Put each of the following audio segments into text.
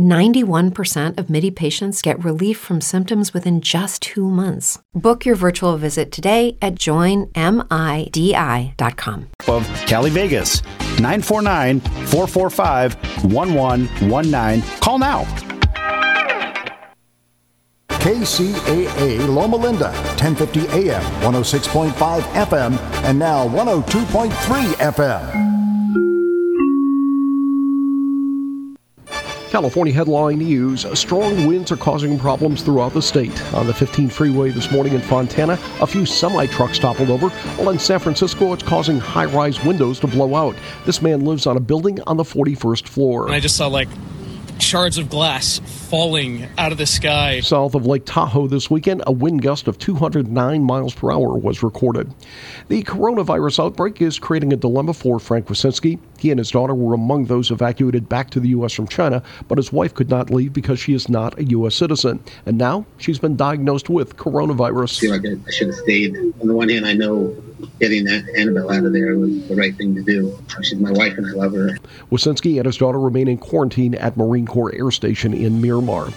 91% of MIDI patients get relief from symptoms within just two months. Book your virtual visit today at joinmidi.com. Of Cali Vegas, 949 445 1119. Call now. KCAA Loma Linda, 1050 AM, 106.5 FM, and now 102.3 FM. California headline news strong winds are causing problems throughout the state. On the 15 freeway this morning in Fontana, a few semi trucks toppled over, while in San Francisco, it's causing high rise windows to blow out. This man lives on a building on the 41st floor. And I just saw like shards of glass falling out of the sky. South of Lake Tahoe this weekend, a wind gust of 209 miles per hour was recorded. The coronavirus outbreak is creating a dilemma for Frank Wucinski. He and his daughter were among those evacuated back to the U.S. from China, but his wife could not leave because she is not a U.S. citizen. And now she's been diagnosed with coronavirus. I feel like I, I should have stayed. On the one hand, I know getting that Annabelle out of there was the right thing to do. She's my wife and I love her. Wucinski and his daughter remain in quarantine at Marine Corps Air Station in Miramar.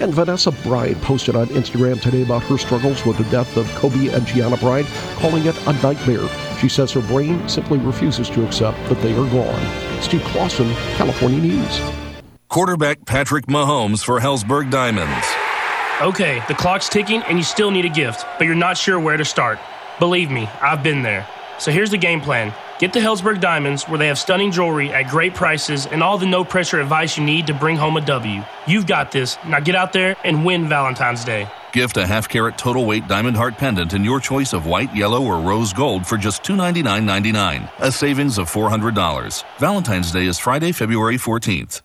And Vanessa Bryant posted on Instagram today about her struggles with the death of Kobe and Gianna Bryant, calling it a nightmare. She says her brain simply refuses to accept that they are gone. Steve Clausen, California News. Quarterback Patrick Mahomes for Helzberg Diamonds. Okay, the clock's ticking and you still need a gift, but you're not sure where to start. Believe me, I've been there. So here's the game plan. Get to Helzberg Diamonds, where they have stunning jewelry at great prices and all the no pressure advice you need to bring home a W. You've got this. Now get out there and win Valentine's Day. Gift a half carat total weight diamond heart pendant in your choice of white, yellow, or rose gold for just $299.99, a savings of $400. Valentine's Day is Friday, February 14th.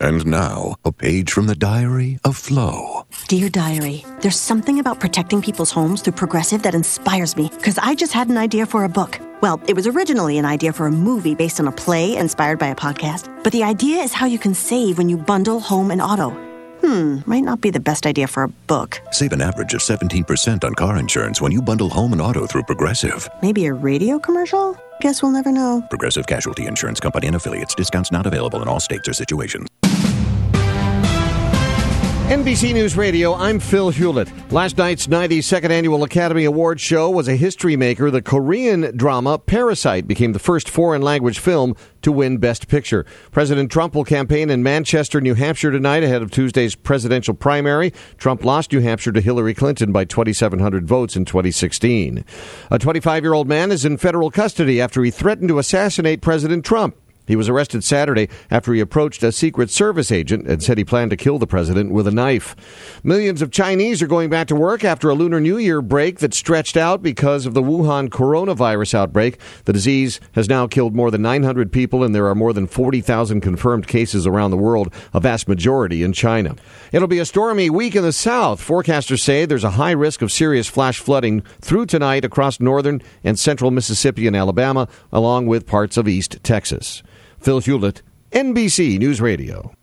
And now, a page from the diary of Flo. Dear Diary, there's something about protecting people's homes through Progressive that inspires me because I just had an idea for a book. Well, it was originally an idea for a movie based on a play inspired by a podcast, but the idea is how you can save when you bundle home and auto. Hmm, might not be the best idea for a book. Save an average of 17% on car insurance when you bundle home and auto through Progressive. Maybe a radio commercial? Guess we'll never know. Progressive Casualty Insurance Company and affiliates. Discounts not available in all states or situations. NBC News Radio, I'm Phil Hewlett. Last night's 92nd Annual Academy Awards show was a history maker. The Korean drama Parasite became the first foreign language film to win Best Picture. President Trump will campaign in Manchester, New Hampshire tonight ahead of Tuesday's presidential primary. Trump lost New Hampshire to Hillary Clinton by 2,700 votes in 2016. A 25 year old man is in federal custody after he threatened to assassinate President Trump. He was arrested Saturday after he approached a Secret Service agent and said he planned to kill the president with a knife. Millions of Chinese are going back to work after a Lunar New Year break that stretched out because of the Wuhan coronavirus outbreak. The disease has now killed more than 900 people, and there are more than 40,000 confirmed cases around the world, a vast majority in China. It'll be a stormy week in the south. Forecasters say there's a high risk of serious flash flooding through tonight across northern and central Mississippi and Alabama, along with parts of East Texas. Phil Hewlett, NBC News Radio.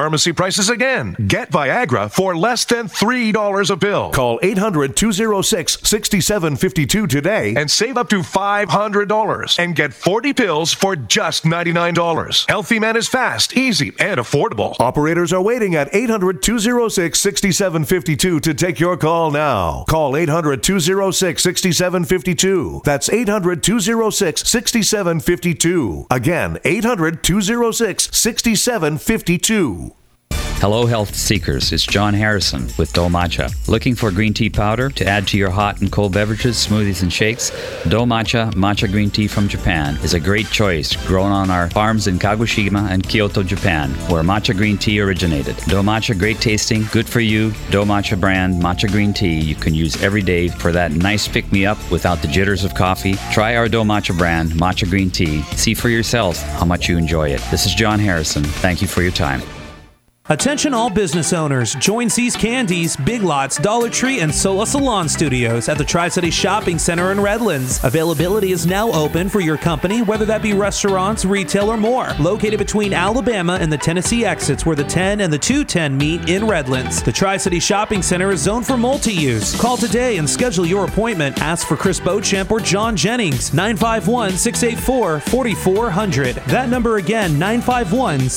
pharmacy prices again. Get Viagra for less than $3 a pill. Call 800 206 6752 today and save up to $500 and get 40 pills for just $99. Healthy Man is fast, easy, and affordable. Operators are waiting at 800 206 6752 to take your call now. Call 800 206 6752. That's 800 206 6752. Again, 800 206 6752. Hello, health seekers. It's John Harrison with Do Matcha. Looking for green tea powder to add to your hot and cold beverages, smoothies, and shakes? Do Matcha Matcha Green Tea from Japan is a great choice, grown on our farms in Kagoshima and Kyoto, Japan, where matcha green tea originated. Do Matcha, great tasting, good for you. Do Matcha brand matcha green tea you can use every day for that nice pick me up without the jitters of coffee. Try our Do Matcha brand matcha green tea. See for yourselves how much you enjoy it. This is John Harrison. Thank you for your time. Attention all business owners. Join See's Candies, Big Lots, Dollar Tree, and Sola Salon Studios at the Tri City Shopping Center in Redlands. Availability is now open for your company, whether that be restaurants, retail, or more. Located between Alabama and the Tennessee exits where the 10 and the 210 meet in Redlands. The Tri City Shopping Center is zoned for multi use. Call today and schedule your appointment. Ask for Chris Beauchamp or John Jennings, 951 684 4400. That number again, 951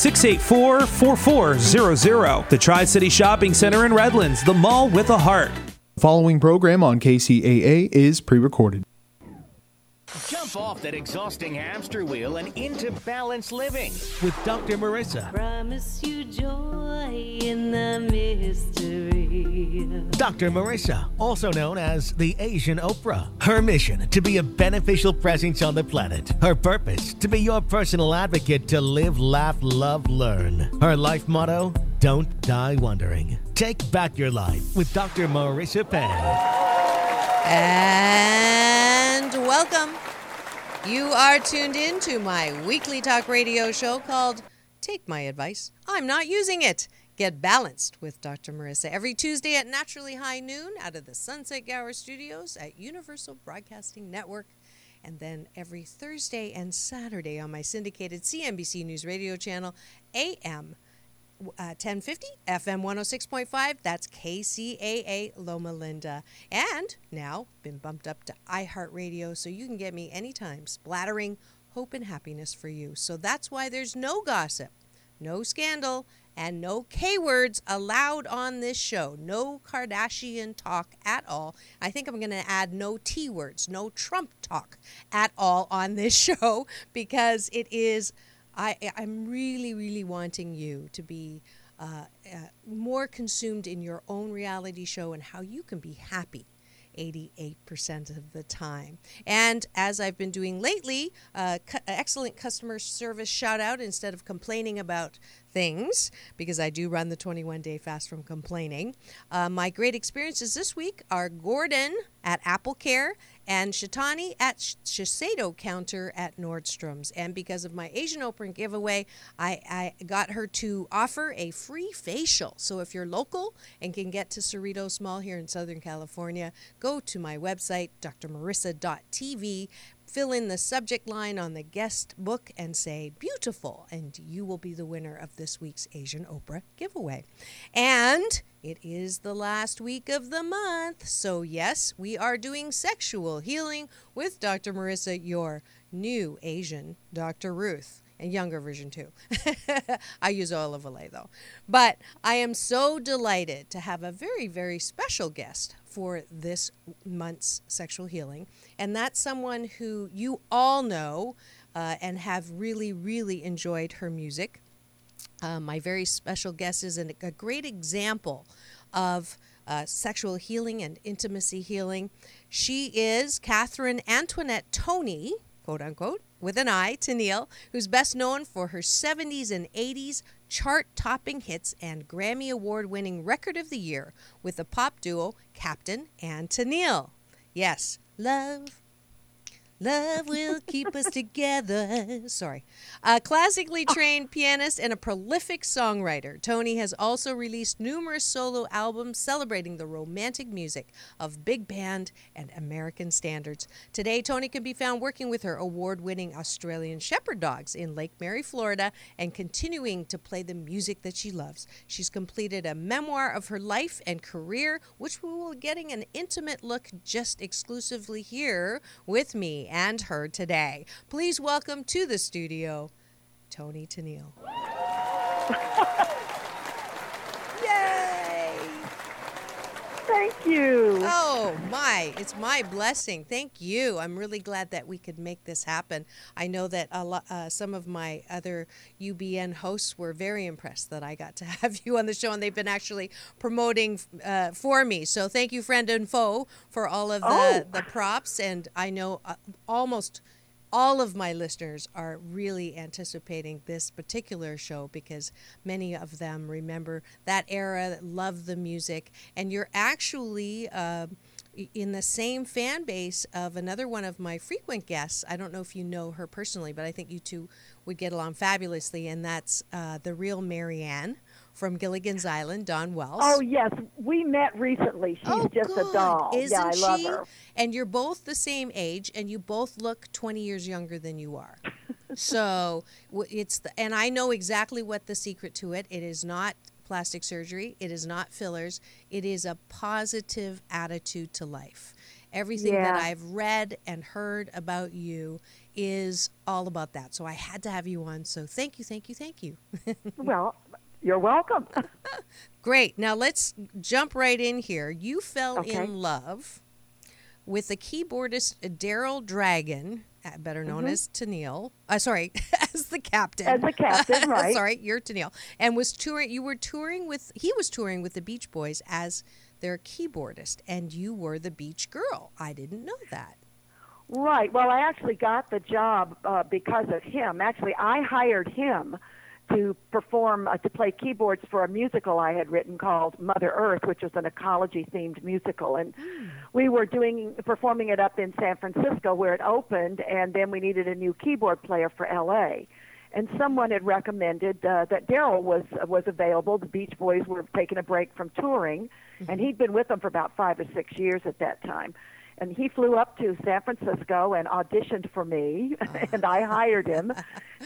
684 4400. The Tri City Shopping Center in Redlands, the mall with a heart. The following program on KCAA is pre recorded. Jump off that exhausting hamster wheel and into balanced living with Dr. Marissa. Promise you joy in the mystery. Dr. Marissa, also known as the Asian Oprah. Her mission to be a beneficial presence on the planet. Her purpose to be your personal advocate to live, laugh, love, learn. Her life motto don't die wondering. Take back your life with Dr. Marissa Pei. And welcome. You are tuned in to my weekly talk radio show called Take My Advice. I'm not using it. Get balanced with Dr. Marissa every Tuesday at naturally high noon out of the Sunset Gower studios at Universal Broadcasting Network. And then every Thursday and Saturday on my syndicated CNBC News Radio channel, AM uh, 1050, FM 106.5. That's KCAA Loma Linda. And now been bumped up to iHeartRadio so you can get me anytime, splattering hope and happiness for you. So that's why there's no gossip, no scandal, and no K words allowed on this show. No Kardashian talk at all. I think I'm going to add no T words, no Trump talk at all on this show because it is I, I'm really, really wanting you to be uh, uh, more consumed in your own reality show and how you can be happy 88% of the time. And as I've been doing lately, uh, cu- excellent customer service shout out instead of complaining about things, because I do run the 21 day fast from complaining. Uh, my great experiences this week are Gordon at Apple Care and Shatani at Shiseido counter at Nordstrom's. And because of my Asian Oprah giveaway, I, I got her to offer a free facial. So if you're local and can get to Cerritos Mall here in Southern California, go to my website, drmarissa.tv, fill in the subject line on the guest book and say beautiful, and you will be the winner of this week's Asian Oprah giveaway. And it is the last week of the month, so yes, we are doing sexual healing with Dr. Marissa, your new Asian Dr. Ruth and younger version too. I use oil of Olay though. But I am so delighted to have a very, very special guest for this month's sexual healing. And that's someone who you all know uh, and have really, really enjoyed her music. Uh, my very special guest is an, a great example of uh, sexual healing and intimacy healing. She is Cathryn Antoinette Toni, quote unquote, with an I Tennille, who's best known for her 70s and 80s chart topping hits and Grammy Award winning Record of the Year with the pop duo Captain and Tennille. Yes, love, Love will keep us together. Sorry. A classically oh. trained pianist and a prolific songwriter, Toni has also released numerous solo albums celebrating the romantic music of big band and American standards. Today, Toni can be found working with her award winning Australian Shepherd dogs in Lake Mary, Florida, and continuing to play the music that she loves. She's completed a memoir of her life and career, which we will be getting an intimate look just exclusively here with me and her today. Please welcome to the studio, Toni Tennille. Thank you. Oh my, it's my blessing. Thank you. I'm really glad that we could make this happen. I know that a uh, some of my other UBN hosts were very impressed that I got to have you on the show, and they've been actually promoting uh, for me. So thank you, friend and foe, for all of the, Oh. the props. And I know uh, almost all of my listeners are really anticipating this particular show because many of them remember that era, love the music, and you're actually uh, in the same fan base of another one of my frequent guests. I don't know if you know her personally, but I think you two would get along fabulously, and that's uh, the real Mary Ann from Gilligan's Island, Dawn Wells. Oh yes, we met recently. She's Oh, just good. a doll. Isn't yeah, I love she? her. And you're both the same age, and you both look 20 years younger than you are. so it's the, and I know exactly what the secret to it. It is not plastic surgery. It is not fillers. It is a positive attitude to life. Everything that I've read and heard about you is all about that. So I had to have you on. So thank you, thank you, thank you. Well, you're welcome. Great. Now let's jump right in here. You fell Okay. in love with the keyboardist Daryl Dragon, uh, better known Mhm. as Tennille. Uh, sorry, as the captain. As the captain, right. sorry, you're Tennille, and was touring. You were touring with. He was touring with the Beach Boys as their keyboardist, and you were the Beach Girl. I didn't know that. Right. Well, I actually got the job uh, because of him. Actually, I hired him to perform uh, to play keyboards for a musical I had written called Mother Earth, which was an ecology themed musical, and we were doing performing it up in San Francisco where it opened, and then we needed a new keyboard player for L.A. And someone had recommended uh, that Daryl was was available. The Beach Boys were taking a break from touring, and he'd been with them for about five or six years at that time and he flew up to San Francisco and auditioned for me, and I hired him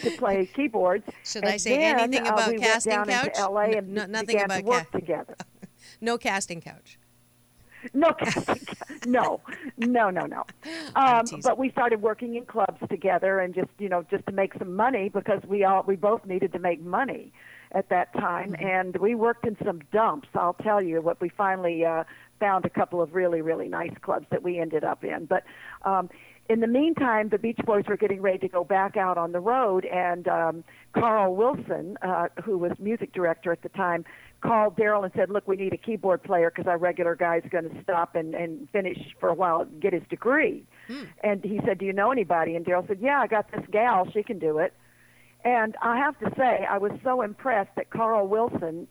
to play keyboards. Should and I say then, anything uh, about we casting went down couch? into LA and no- nothing began about to work ca- together. No casting couch. No casting, couch. no, no, no, no. Um, but we started working in clubs together, and just you know, just to make some money because we all we both needed to make money at that time, Mm-hmm. and we worked in some dumps. I'll tell you what we finally uh, found a couple of really really nice clubs that we ended up in, but. Um, in the meantime, the Beach Boys were getting ready to go back out on the road, and um, Carl Wilson, uh, who was music director at the time, called Daryl and said, "Look, we need a keyboard player because our regular guy's going to stop and, and finish for a while and get his degree." And he said, "Do you know anybody?" And Daryl said, "Yeah, I got this gal. She can do it." And I have to say, I was so impressed that Carl Wilson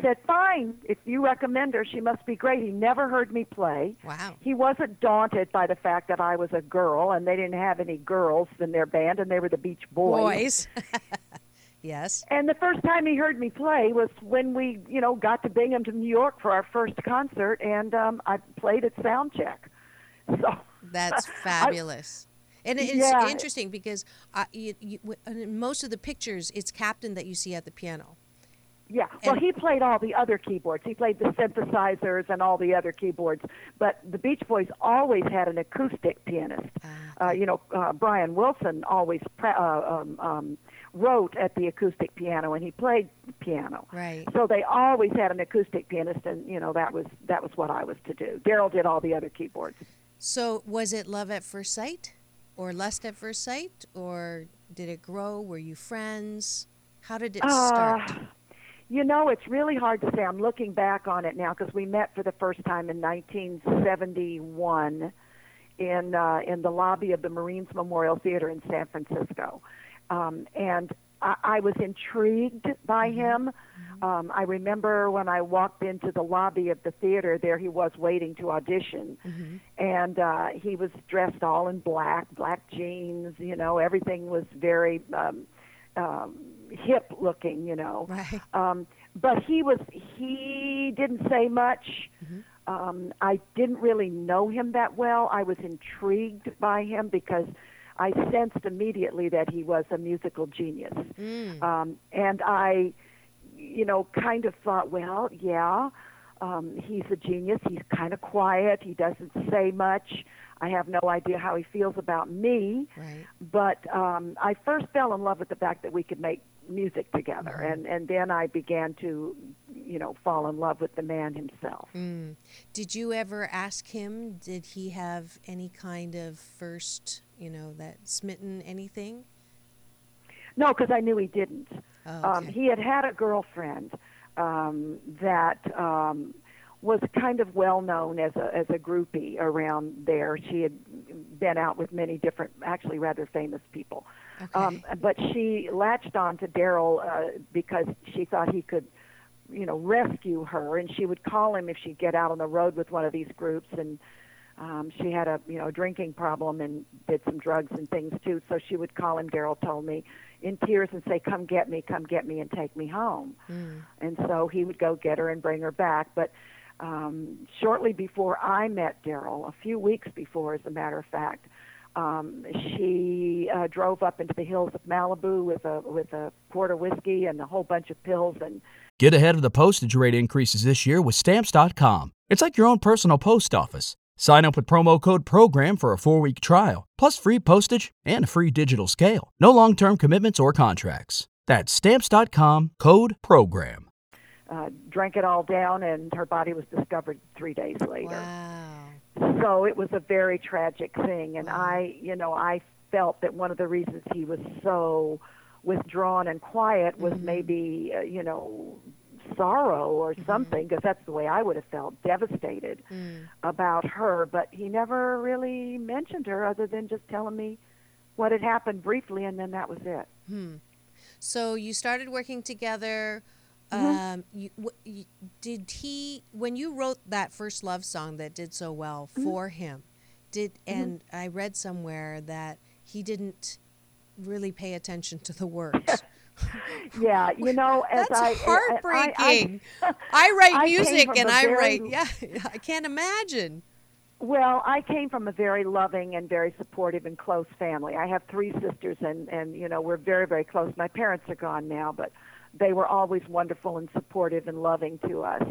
said, "Fine, if you recommend her, she must be great." He never heard me play. Wow. He wasn't daunted by the fact that I was a girl, and they didn't have any girls in their band, and they were the Beach Boys. Boys. yes. and the first time he heard me play was when we, you know, got to Binghamton, New York for our first concert, and um, I played at Soundcheck. So That's I- fabulous. and it's Yeah. interesting because uh, you, you, in most of the pictures, it's Captain that you see at the piano. Yeah, well, he played all the other keyboards. He played the synthesizers and all the other keyboards. But the Beach Boys always had an acoustic pianist. Ah, Uh, you know, uh, Brian Wilson always pra- uh, um, um, wrote at the acoustic piano, and he played piano. Right. So they always had an acoustic pianist, and you know that was that was what I was to do. Daryl did all the other keyboards. So was it love at first sight, or lust at first sight, or did it grow? Were you friends? How did it start? You know, it's really hard to say. I'm looking back on it now because we met for the first time in 1971 in uh, in the lobby of the Marines Memorial Theater in San Francisco, um, and I, I was intrigued by Mm-hmm. him. Um, I remember when I walked into the lobby of the theater, there he was waiting to audition, Mm-hmm. and uh, he was dressed all in black, black jeans. You know, everything was very um, um, hip looking. You know, Right. um, but he was he didn't say much. Um, I didn't really know him that well. I was intrigued by him because I sensed immediately that he was a musical genius. Um, and I, you know, kind of thought, well, yeah, um, he's a genius. He's kind of quiet. He doesn't say much. I have no idea how he feels about me. Right. But um, I first fell in love with the fact that we could make music together, and and then I began to, you know, fall in love with the man himself. Mm. Did you ever ask him? Did he have any kind of first, you know, that smitten anything? No, because I knew he didn't. Oh, um, he had had a girlfriend um, that um, was kind of well known as a as a groupie around there. She had been out with many different, actually rather famous people. Um, but she latched on to Daryl uh, because she thought he could, you know, rescue her, and she would call him if she'd get out on the road with one of these groups. And um she had a you know drinking problem and did some drugs and things too. So she would call him daryl told me in tears and say come get me come get me and take me home. And so he would go get her and bring her back. But um shortly before i met daryl a few weeks before as a matter of fact um she uh, drove up into the hills of malibu with a with a quart of whiskey and a whole bunch of pills and Get ahead of the postage rate increases this year with Stamps.com. It's like your own personal post office. Sign up with promo code PROGRAM for a four week trial, plus free postage and a free digital scale. No long term commitments or contracts. That's Stamps.com code PROGRAM. uh, drank it all down, and her body was discovered three days later. So it was a very tragic thing, and I, you know, I felt that one of the reasons he was so withdrawn and quiet was maybe, uh, you know, sorrow or something, because that's the way I would have felt, devastated about her. But he never really mentioned her, other than just telling me what had happened briefly, and then that was it. Hmm. So you started working together. Mhm. Um, you, w- you, did he when you wrote that first love song that did so well Mhm. for him? Did Mhm. and I read somewhere that he didn't really pay attention to the words. Yeah, you know, as That's I I- heartbreaking. I, I write I came music and I very- write yeah. I can't imagine. Well, I came from a very loving and very supportive and close family. I have three sisters, and and you know we're very very close. My parents are gone now, but they were always wonderful and supportive and loving to us.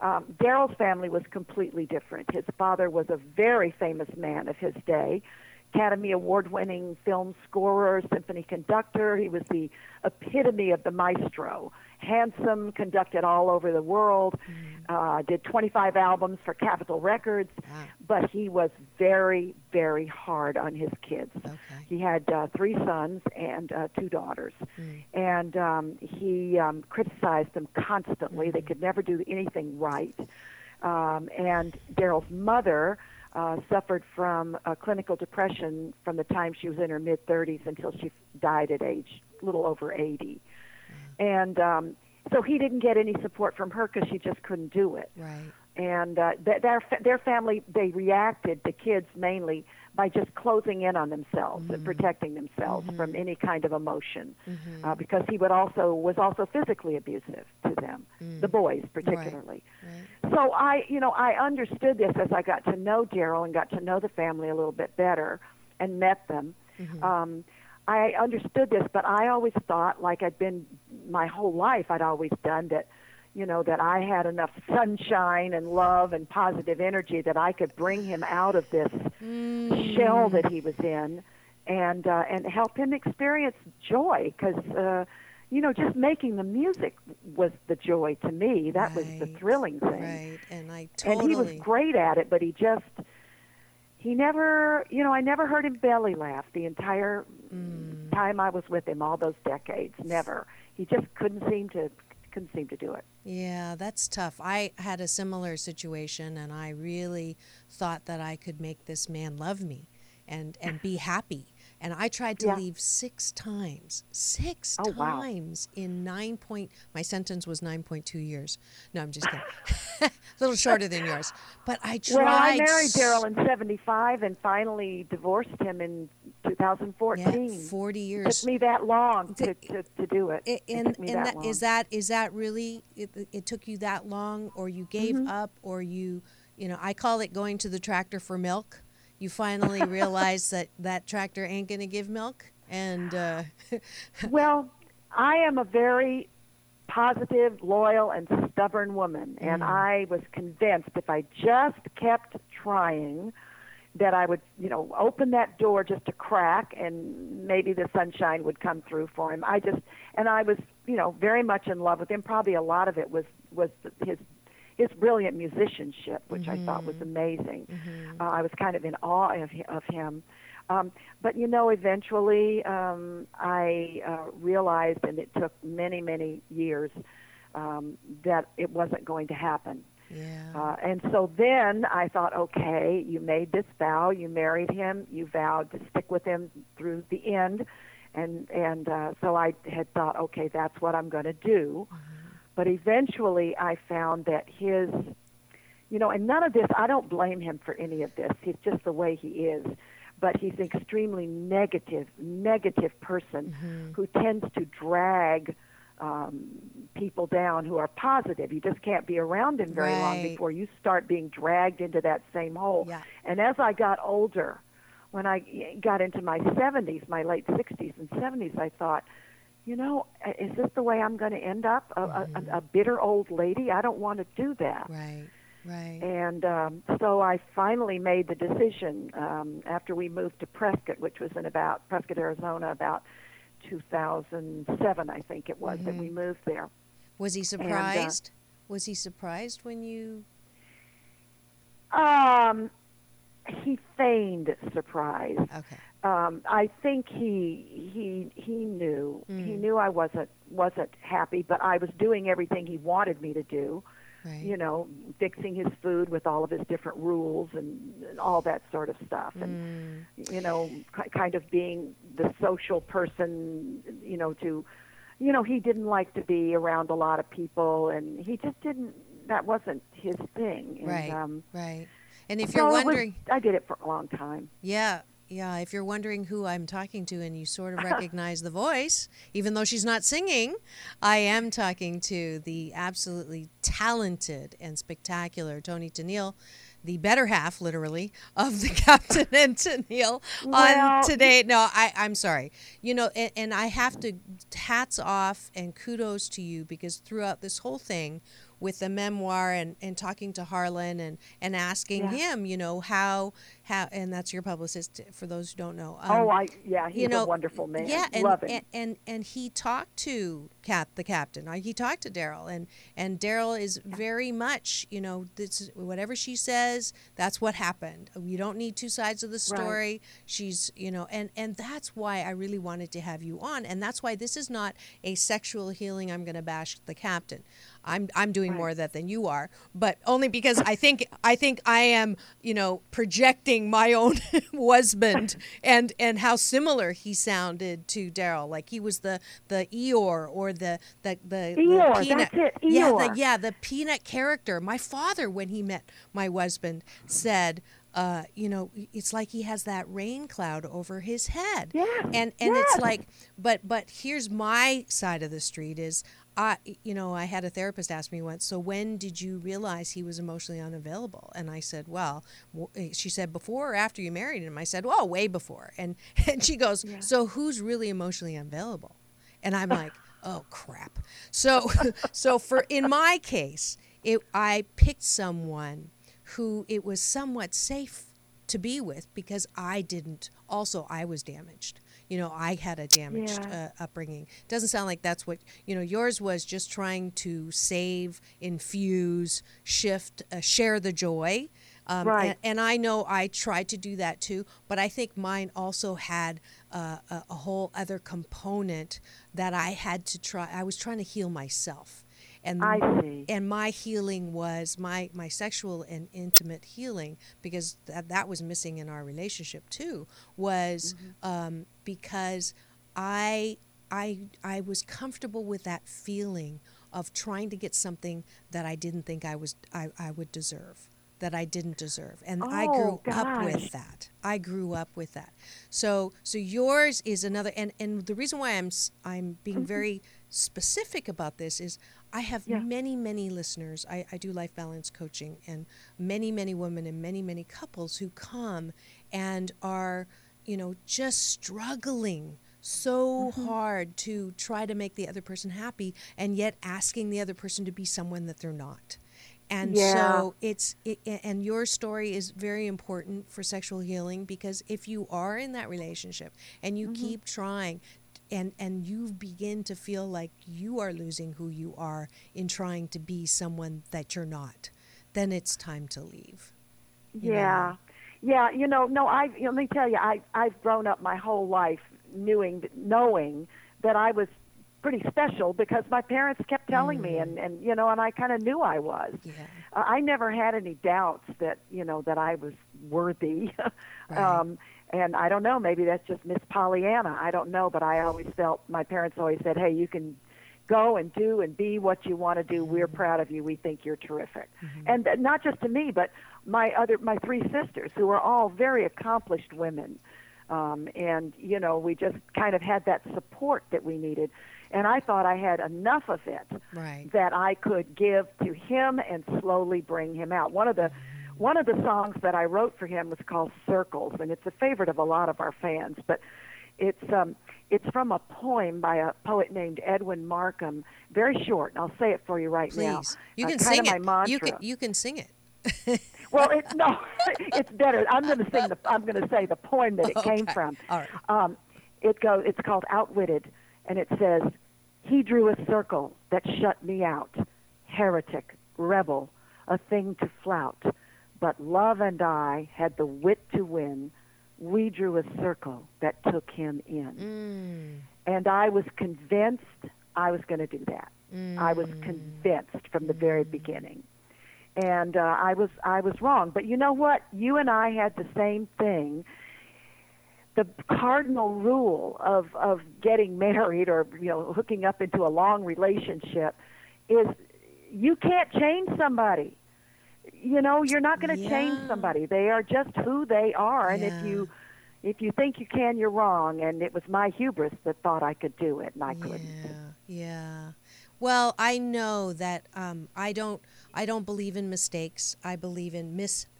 Um, Daryl's family was completely different. His father was a very famous man of his day. Academy Award winning film scorer, symphony conductor. He was the epitome of the maestro. Handsome, conducted all over the world, uh, did 25 albums for Capitol Records, but he was very, very hard on his kids. He had uh, three sons and uh, two daughters, and um, he um, criticized them constantly. They could never do anything right. Um, and Daryl's mother uh, suffered from uh, clinical depression from the time she was in her mid 30s until she died at age little over 80. And um, so he didn't get any support from her because she just couldn't do it. Right. And uh, th- their their family they reacted the kids mainly by just closing in on themselves Mm-hmm. and protecting themselves from any kind of emotion Mhm. uh, because he would also was also physically abusive to them, Mm. the boys particularly. So I, you know, I understood this as I got to know Daryl and got to know the family a little bit better and met them. Um, I understood this, but I always thought, like I'd been my whole life, I'd always done that. You know that I had enough sunshine and love and positive energy that I could bring him out of this shell that he was in, and uh, and help him experience joy. Because uh, you know, just making the music was the joy to me. That was the thrilling thing. Right. And I totally... And he was great at it, but he just he never, you know, I never heard him belly laugh the entire Mm. time I was with him, all those decades. Never. He just couldn't seem to couldn't seem to do it. Yeah, that's tough. I had a similar situation and I really thought that I could make this man love me and and be happy. And I tried to Yeah. leave six times. Six Oh, wow. times in nine point. My sentence was nine point two years. No, I'm just kidding. a little shorter than yours. But I tried. Well, I married Daryl in '75 and finally divorced him in 2014. Yeah, 40 years. It Took me that long to, to, to do it. It and took me and that, that, long. is that is that really it, it took you that long or you gave Mhm. up or you you know i call it going to the tractor for milk you finally realize that that tractor ain't going to give milk and uh, well, I am a very positive, loyal, and stubborn woman, and Mm. I was convinced if I just kept trying, that I would, you know, open that door just a crack, and maybe the sunshine would come through for him. I just, and I was, you know, very much in love with him. Probably a lot of it was was his his brilliant musicianship, which I thought was amazing. Uh, I was kind of in awe of, of him. Um, but you know, eventually um, I uh, realized, and it took many, many years, um, that it wasn't going to happen. yeah Uh, and so then I thought, okay, you made this vow, you married him, you vowed to stick with him through the end, and and uh, so I had thought, okay, that's what I'm going to do. But eventually, I found that his, you know, and none of this, I don't blame him for any of this. He's just the way he is. But he's an extremely negative, negative person who tends to drag um, people down who are positive. You just can't be around him very long before you start being dragged into that same hole. Yeah. And as I got older, when I got into my 70s, my late 60s and 70s, I thought, you know, is this the way I'm going to end up? A, a, a bitter old lady? I don't want to do that. right right And um, so I finally made the decision um, after we moved to Prescott, which was in about Prescott, Arizona, about 2007, I think it was, that we moved there. was he uh, surprised was he surprised when you Um, he feigned surprise. Okay. Um, I think he he he knew he knew I wasn't wasn't happy, but I was doing everything he wanted me to do. Right. You know, fixing his food with all of his different rules and, and all that sort of stuff, and you know, ki- kind of being the social person. You know, to you know, he didn't like to be around a lot of people, and he just didn't. That wasn't his thing. And, right Um, right and if so you're it was- wondering I did it for a long time. Yeah, yeah. If you're wondering who I'm talking to and you sort of recognize the voice, even though she's not singing, I am talking to the absolutely talented and spectacular Toni Tennille, the better half, literally, of the Captain and Tennille on Well- today. No, I, I'm sorry. You know, and, and I have to hats off and kudos to you because throughout this whole thing, with the memoir and, and talking to Harlan and, and asking Yeah. him, you know, how how and that's your publicist for those who don't know. Um, oh, I yeah, he's you know, a wonderful man. Yeah, and, Love him. and and and he talked to Cap the captain. Uh, He talked to Daryl, and and Daryl is very much, you know, this whatever she says, that's what happened. You don't need two sides of the Right. story. She's, you know, and and that's why I really wanted to have you on, and that's why this is not a sexual healing. I'm going to bash the captain. I'm I'm doing more of that than you are, but only because I think I think I am, you know, projecting my own husband and and how similar he sounded to Daryl. Like he was the the Eeyore or the the the, the Eeyore, peanut. that's it, Yeah, the, yeah, the peanut character. My father, when he met my husband, said. Uh, you know, it's like he has that rain cloud over his head, Yes, and and it's like, but but here's my side of the street is I, you know, I had a therapist ask me once, so when did you realize he was emotionally unavailable? And I said, well, eh, she said, before or after you married him? I said, well, way before. And, and she goes, so who's really emotionally unavailable? And I'm like, oh, crap. So, so for, in my case, it, I picked someone who it was somewhat safe to be with because I didn't, also, I was damaged. You know, I had a damaged Yeah. uh, upbringing. Doesn't sound like that's what you know. Yours was just trying to save, infuse, shift, uh, share the joy. Um, Right. And, and I know I tried to do that too, but I think mine also had uh, a, a whole other component that I had to try. I was trying to heal myself. And I see. and my healing was my my sexual and intimate healing because that that was missing in our relationship too was Mm-hmm. um, because I I I was comfortable with that feeling of trying to get something that I didn't think I was I, I would deserve that I didn't deserve and I grew Oh, up with that I grew up with that so so yours is another and and the reason why I'm I'm being Mhm. very specific about this is I have many many listeners I, I do life balance coaching and many many women and many many couples who come and are you know just struggling so Mm-hmm. hard to try to make the other person happy and yet asking the other person to be someone that they're not and Yeah. so it's it, and your story is very important for sexual healing because if you are in that relationship and you Mhm. keep trying and and you begin to feel like you are losing who you are in trying to be someone that you're not then it's time to leave you know? Yeah, yeah. You know, no. I let me tell you, I I've grown up my whole life knowing knowing that I was pretty special because my parents kept telling me, and and you know, and I kind of knew I was. Yeah. Uh, I never had any doubts that you know that I was worthy. um, and I don't know, maybe that's just Miss Pollyanna. I don't know, but I always felt my parents always said, "Hey, you can go and do and be what you want to do. We're mm-hmm. proud of you. We think you're terrific." Mm-hmm. And uh, not just to me, but my other my three sisters who are all very accomplished women. Um, and you know, we just kind of had that support that we needed. And I thought I had enough of it right that I could give to him and slowly bring him out. One of the mm-hmm. One of the songs that I wrote for him was called Circles, and it's a favorite of a lot of our fans. But it's um, it's from a poem by a poet named Edwin Markham. Very short, and I'll say it for you right now. please you Uh, can kinda sing my it mantra. you can you can sing it Well, it, no, it's better. I'm going to sing the. I'm going to say the poem that it came from. All right. Um, it goes. It's called Outwitted, and it says, "He drew a circle that shut me out, heretic, rebel, a thing to flout. But love and I had the wit to win. We drew a circle that took him in, mm. and I was convinced I was going to do that. I was mm. convinced from the very mm. beginning." and uh, I was I was wrong. But you know what? You and I had the same thing. The cardinal rule of of getting married or you know hooking up into a long relationship is you can't change somebody. You know, you're not going to change somebody. They are just who they are, and if you if you think you can, you're wrong. And it was my hubris that thought I could do it, and I couldn't. Yeah. Well, I know that um, I don't. I don't believe in mistakes. I believe in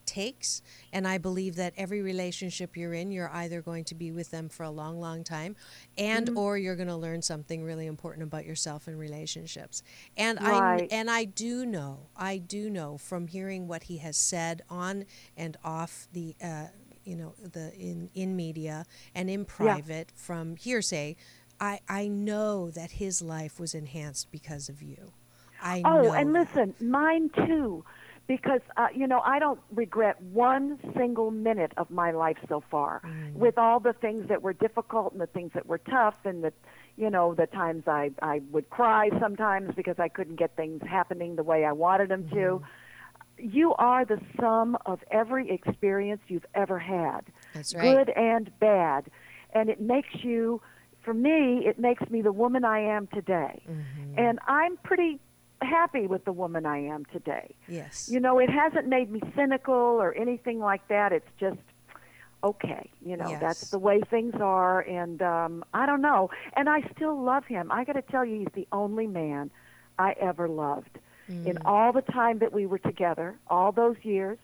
mistakes, and I believe that every relationship you're in, you're either going to be with them for a long, long time, and Mhm. or you're going to learn something really important about yourself in relationships. And I and I do know. I do know from hearing what he has said on and off the. Uh, you know the in in media and in private from hearsay I, I know that his life was enhanced because of you. I oh, know. and listen, mine too, because uh, you know I don't regret one single minute of my life so far. Mm. With all the things that were difficult and the things that were tough, and the you know the times I I would cry sometimes because I couldn't get things happening the way I wanted them to. Mm-hmm. You are the sum of every experience you've ever had, That's right. good and bad, and it makes you. For me, it makes me the woman I am today. Mm-hmm. And I'm pretty happy with the woman I am today. Yes. You know, it hasn't made me cynical or anything like that. It's just okay. You know, that's the way things are and um I don't know. And I still love him. I got to tell you he's the only man I ever loved. In Mm. all the time that we were together, all those years,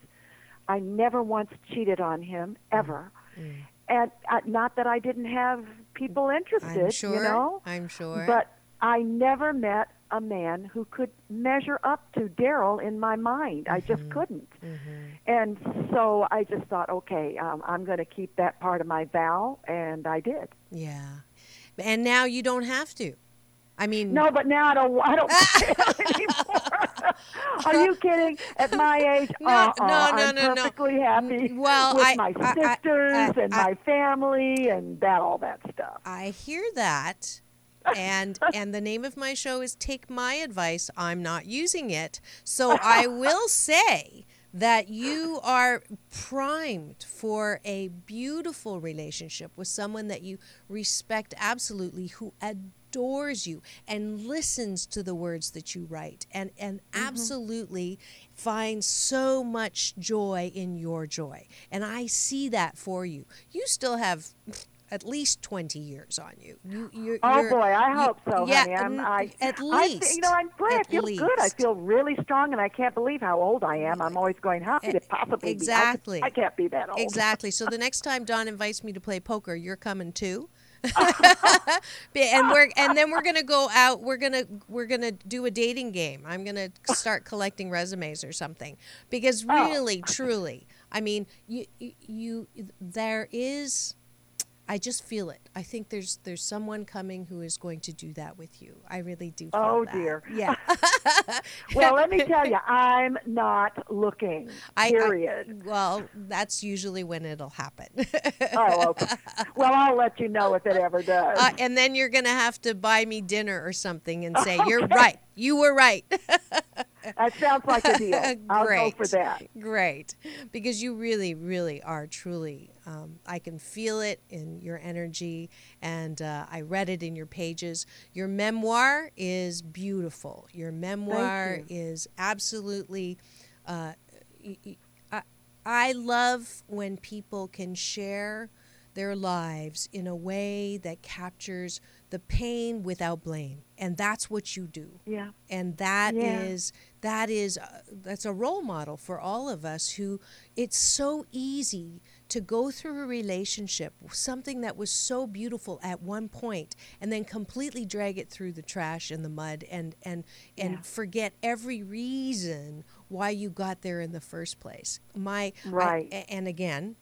I never once cheated on him ever. Mm. And uh, not that I didn't have people interested, I'm sure. you know. I'm sure. But I never met a man who could measure up to Daryl in my mind. I just mm-hmm. couldn't. Mm-hmm. And so I just thought, okay, um, I'm going to keep that part of my vow, and I did. yeah. And now you don't have to. I mean, No, but now I don't. I don't care anymore. Are you kidding? At my age, No, uh-uh, no, no, I'm no, no. perfectly happy mm, well, with I- my I- I- sisters I- and my family and that all that stuff. I hear that, and and the name of my show is Take My Advice. I'm not using it. So I will say that you are primed for a beautiful relationship with someone that you respect absolutely who adores you and listens to the words that you write and and mm-hmm. absolutely finds so much joy in your joy and i see that for you you still have at least 20 years on you. you oh, you're, Oh you're- boy, I you- hope so, yeah, honey. I'm, n- I, at I, least. you know, I'm great. I feel good. I feel really strong, and I can't believe how old I am. I'm always going, how could eh, it possibly be? I Exactly. I, can't be that old. Exactly. So the next time Dawn invites me to play poker, you're coming too. and we're and then we're gonna go out. We're gonna we're gonna do a dating game. I'm gonna start collecting resumes or something because Oh. really, truly, I mean, you you, you there is. I just feel it. I think there's there's someone coming who is going to do that with you. I really do. Feel Oh that. dear. Yeah. well, let me tell you, I'm not looking. I- I- Period. well, that's usually when it'll happen. oh, okay. Well, I'll let you know if it ever does. Uh, and then you're going to have to buy me dinner or something and say, You're right. You were right. That sounds like a deal. I'll go Great. for that. Great. Because you really, really are truly, um, I can feel it in your energy, and uh, I read it in your pages. Your memoir is beautiful. Your memoir you. is absolutely. Uh, I, I love when people can share their lives in a way that captures the pain without blame and that's what you do Yeah. and that is Yeah. That is uh, that's a role model for all of us who it's so easy to go through a relationship something that was so beautiful at one point and then completely drag it through the trash and the mud and and and Yeah. forget every reason why you got there in the first place my Right. a- and again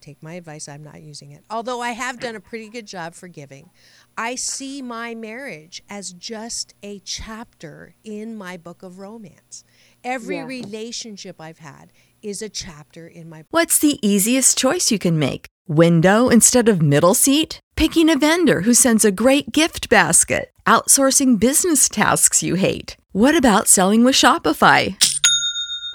take my advice i'm not using it although i have done a pretty good job forgiving i see my marriage as just a chapter in my book of romance every Yeah. relationship i've had is a chapter in my What's the easiest choice you can make? Window instead of middle seat? Picking a vendor who sends a great gift basket? Outsourcing business tasks you hate? What about selling with Shopify?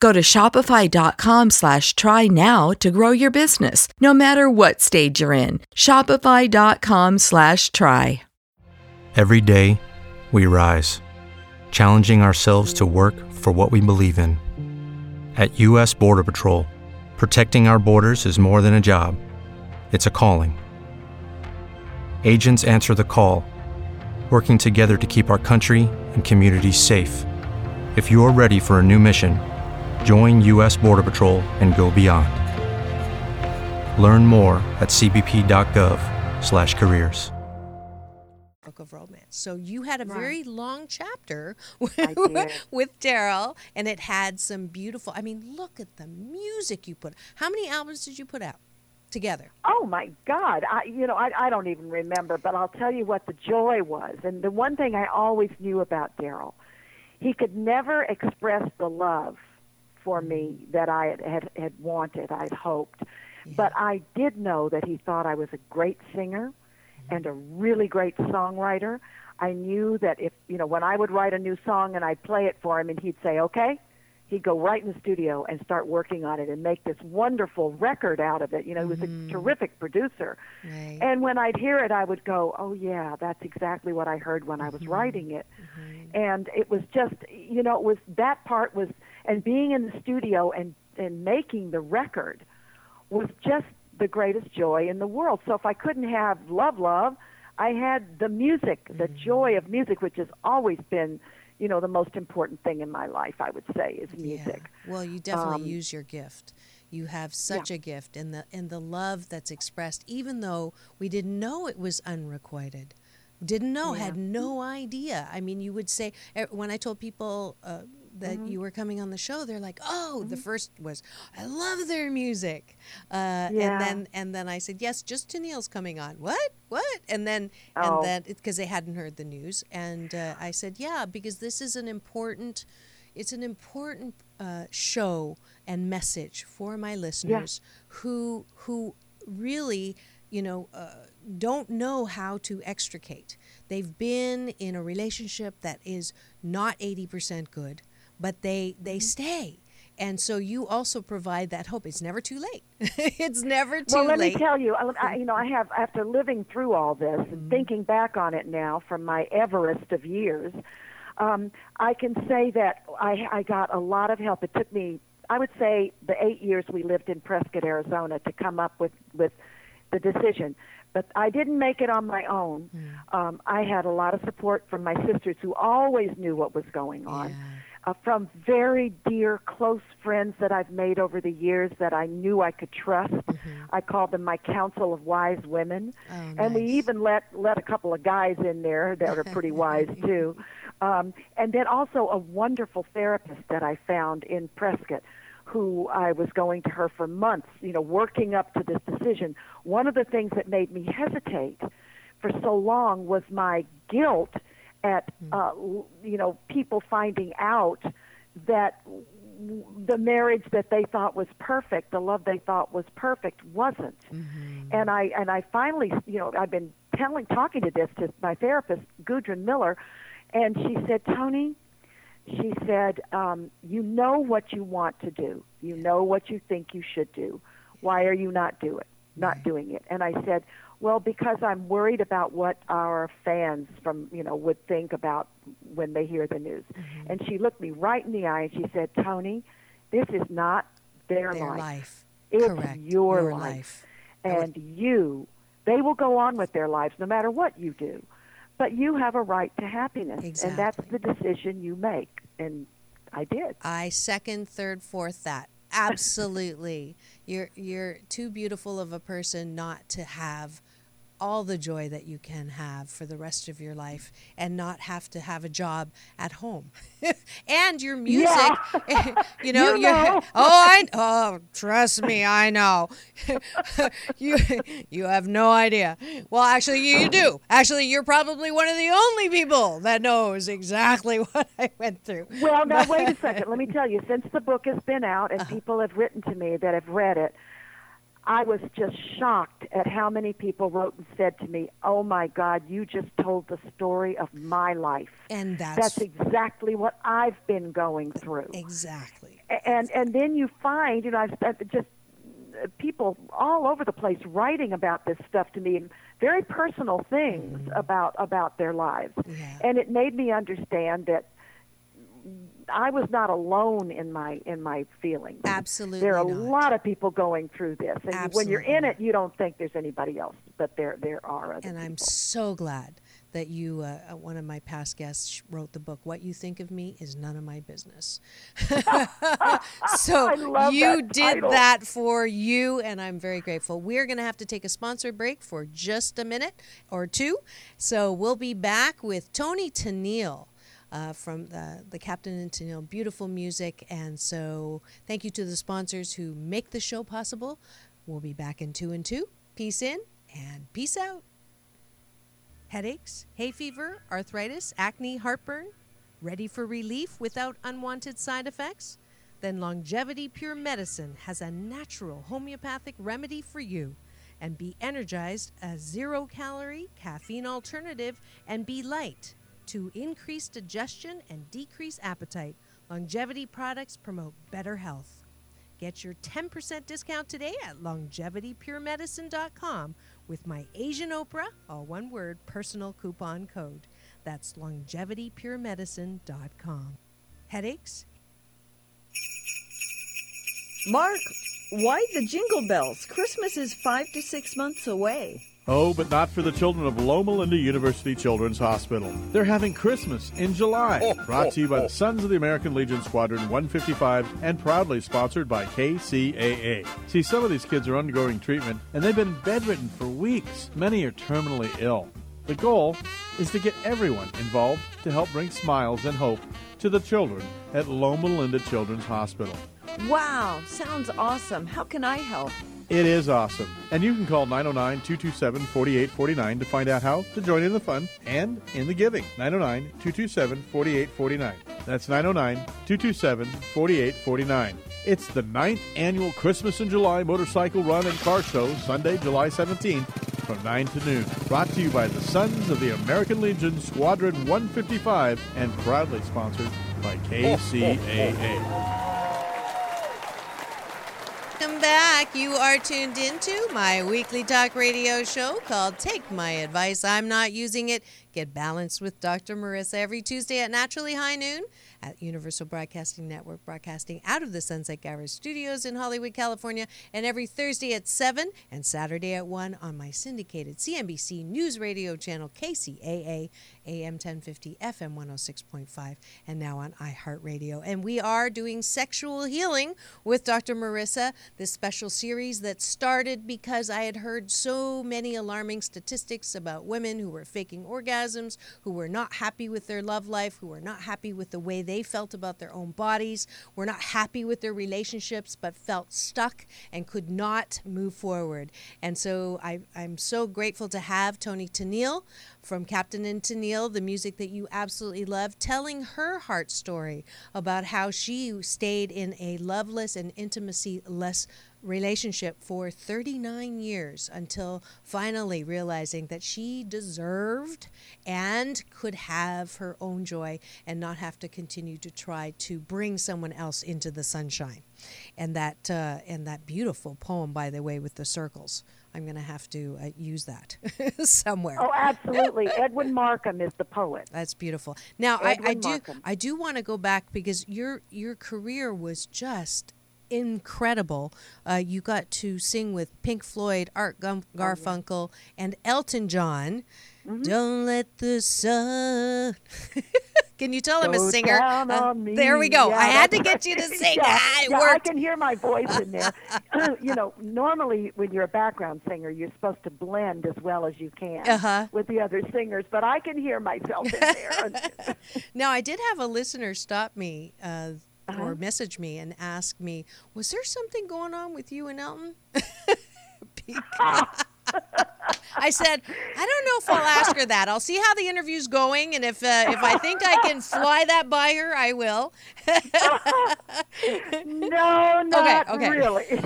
Go to shopify.com slash try now to grow your business, no matter what stage you're in. Shopify.com slash try. Every day, we rise, challenging ourselves to work for what we believe in. At U.S. Border Patrol, protecting our borders is more than a job, it's a calling. Agents answer the call, working together to keep our country and communities safe. If you're ready for a new mission, join U.S. Border Patrol and go beyond. Learn more at cbp.gov/careers. book of romance so you had a Right. very long chapter I with daryl and it had some beautiful i mean look at the music you put how many albums did you put out together Oh my God! I, you know, I, I don't even remember, but I'll tell you what the joy was. And the one thing I always knew about Daryl, he could never express the love for me that I had had, had wanted, I'd hoped. But I did know that he thought I was a great singer mm-hmm. and a really great songwriter. I knew that if you know when I would write a new song and I'd play it for him, and he'd say, "Okay," he'd go right in the studio and start working on it and make this wonderful record out of it. You know, he was a mm-hmm. terrific producer. Right. And when I'd hear it, I would go, "Oh yeah, that's exactly what I heard when I was mm-hmm. writing it." And it was just, you know, it was that part was, and being in the studio and and making the record was just the greatest joy in the world. So if I couldn't have love, love, I had the music, the joy of music, which has always been, you know, the most important thing in my life. I would say is music. Well, you definitely Um, use your gift. You have such a gift, and the and the love that's expressed, even though we didn't know it was unrequited, didn't know, Yeah. had no idea. I mean, you would say eh, when I told people uh, that Mhm. you were coming on the show, they're like, "Oh, the first was I love their music," uh, Yeah. and then and then I said, "Yes, just Tennille's coming on." What? What? And then Oh. and then because they hadn't heard the news, and uh, I said, "Yeah, because this is an important." It's an important uh, show and message for my listeners who who really, you know, uh, don't know how to extricate. They've been in a relationship that is not eighty percent good, but they they stay. And so you also provide that hope. It's never too late. it's never too late. well, let late. me tell you, I, I- you know, I have after living through all this Mm-hmm. and thinking back on it now from my Everest of years, um, I can say that I, I got a lot of help. It took me, I would say, the eight years we lived in Prescott, Arizona, to come up with with the decision. But I didn't make it on my own. Um, I had a lot of support from my sisters who always knew what was going on. Uh, from very dear, close friends that I've made over the years that I knew I could trust. I called them my council of wise women, and we even let let a couple of guys in there that are pretty wise too. Um, and then also a wonderful therapist that I found in Prescott, who I was going to her for months, you know, working up to this decision. One of the things that made me hesitate for so long was my guilt at uh, you know people finding out that the marriage that they thought was perfect, the love they thought was perfect, wasn't. And I and I finally, you know, I've been telling, talking to this to my therapist, Gudrun Miller, and she said, Toni, she said, um, you know what you want to do, you know what you think you should do. Why are you not do it? Not mm-hmm. doing it? And I said, well, because I'm worried about what our fans from you know would think about when they hear the news. Mm-hmm. And she looked me right in the eye and she said, Toni, this is not their, Their life. life. It's Correct. your, Your life. life. And you, they will go on with their lives no matter what you do. But you have a right to happiness. And that's the decision you make. And I did. I second, third, fourth that. Absolutely. You're you're too beautiful of a person not to have all the joy that you can have for the rest of your life and not have to have a job at home. and your music, eh, you know, You know. oh, I oh, trust me, I know. you you have no idea. Well, actually you, you do. Actually, you're probably one of the only people that knows exactly what I went through. Well, now wait a second. Let me tell you. Since the book has been out and uh-huh. people have written to me that have read it, I was just shocked at how many people wrote and said to me, "Oh my God, you just told the story of my life." And that's That's exactly what I've been going through. Exactly. And and then you find, you know, I've just people all over the place writing about this stuff to me, and very personal things Mm-hmm. about about their lives, and it made me understand that I was not alone in my in my feelings. Absolutely there are a lot of people going through this, and when you're in it, you don't think there's anybody else, but there there are other And I'm so glad that you, uh, uh, one of my past guests, wrote the book. What you think of me is none of my business. so you that did title. that for you, and I'm very grateful. We're going to have to take a sponsor break for just a minute or two. So we'll be back with Toni Tennille. Uh, from the, the Captain and Tennille, beautiful music. And so, thank you to the sponsors who make the show possible. We'll be back in two and two. Peace in and peace out. Headaches, hay fever, arthritis, acne, heartburn? Ready for relief without unwanted side effects? Then Longevity Pure Medicine has a natural homeopathic remedy for you. And be energized, a zero calorie caffeine alternative, and be light to increase digestion and decrease appetite. Longevity products promote better health. Get your 10% discount today at longevitypuremedicine.com with my Asian Oprah, all one word, personal coupon code. That's longevitypuremedicine.com. Headaches? Mark, why the jingle bells? Christmas is five to six months away. Oh, but not for the children of Loma Linda University Children's Hospital. They're having Christmas in July. Oh, Brought to you by the Sons of the American Legion Squadron 155 and proudly sponsored by KCAA. See, some of these kids are undergoing treatment and they've been bedridden for weeks. Many are terminally ill. The goal is to get everyone involved to help bring smiles and hope to the children at Loma Linda Children's Hospital. Wow, sounds awesome. How can I help? It is awesome. And you can call 909 227 4849 to find out how to join in the fun and in the giving. 909 227 4849. That's 909 227 4849. It's the ninth annual Christmas in July motorcycle run and car show, Sunday, July 17th from 9 to noon. Brought to you by the Sons of the American Legion Squadron 155 and proudly sponsored by KCAA. Back. You are tuned into my weekly talk radio show called Take My Advice. I'm not using it. Get balanced with Dr. Marissa every Tuesday at naturally high noon at Universal Broadcasting Network, broadcasting out of the Sunset Garage Studios in Hollywood, California, and every Thursday at 7 and Saturday at 1 on my syndicated CNBC News Radio channel KCAA AM 1050, FM 106.5, and now on iHeartRadio. And we are doing sexual healing with Dr. Marissa, this special series that started because I had heard so many alarming statistics about women who were faking orgasms, who were not happy with their love life, who were not happy with the way they felt about their own bodies, were not happy with their relationships, but felt stuck and could not move forward. And so I, I'm so grateful to have Toni Tennille from Captain and Tennille, the music that you absolutely love, telling her heart story about how she stayed in a loveless and intimacy less relationship for 39 years until finally realizing that she deserved and could have her own joy and not have to continue to try to bring someone else into the sunshine. And that uh, and that beautiful poem, by the way, with the circles. I'm going to have to uh, use that somewhere. Oh, absolutely. Edwin Markham is the poet. That's beautiful. Now, I, I do Markham. I do want to go back because your your career was just incredible. Uh, you got to sing with Pink Floyd, Art Gum- Garfunkel, and Elton John. Mm-hmm. Don't let the sun. Can you tell I'm a singer? Uh, there we go. Yeah, I had to get you to sing. Yeah, Ah, it yeah, I can hear my voice in there. you know, normally when you're a background singer, you're supposed to blend as well as you can Uh-huh. with the other singers, but I can hear myself in there. Now, I did have a listener stop me uh, Uh-huh. or message me and ask me, was there something going on with you and Elton? I said, I don't know if I'll ask her that. I'll see how the interview's going, and if uh, if I think I can fly that by her, I will. no, not okay. really.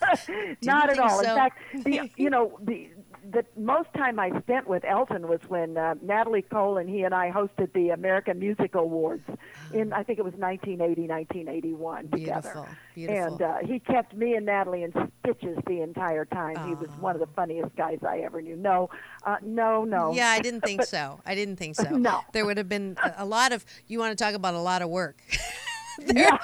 not at all. so? In fact, the, you know, the the most time I spent with Elton was when uh, Natalie Cole and he and I hosted the American Music Awards in I think it was 1980, 1981 together. Beautiful, beautiful. And uh, he kept me and Natalie in stitches the entire time. He was one of the funniest guys I ever knew. No, uh, no, no. Yeah, I didn't think But- so. I didn't think so. No. There would have been a, a lot of, you want to talk about a lot of work. There-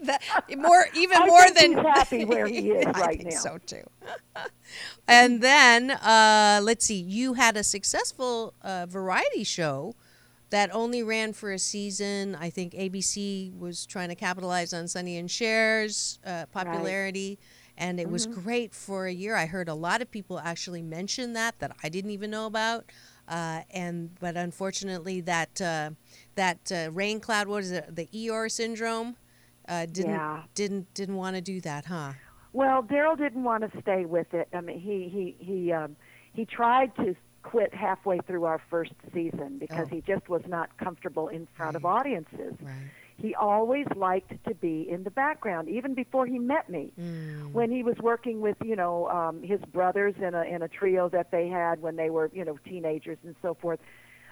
that, more, even more than happy where he is I right think now. So too. and then uh, let's see, you had a successful uh, variety show that only ran for a season. I think ABC was trying to capitalize on Sonny and Cher's uh, popularity. And it was Mhm. great for a year. I heard a lot of people actually mention that that I didn't even know about. Uh, and but unfortunately, that uh, that uh, rain cloud, what is it, the Eeyore syndrome, uh, didn't Yeah. didn't didn't want to do that, huh? Well, Daryl didn't want to stay with it. I mean, he he he um, he tried to quit halfway through our first season because Oh. he just was not comfortable in front of audiences. Right. He always liked to be in the background, even before he met me. Mm. When he was working with, you know, um, his brothers in a in a trio that they had when they were, you know, teenagers and so forth,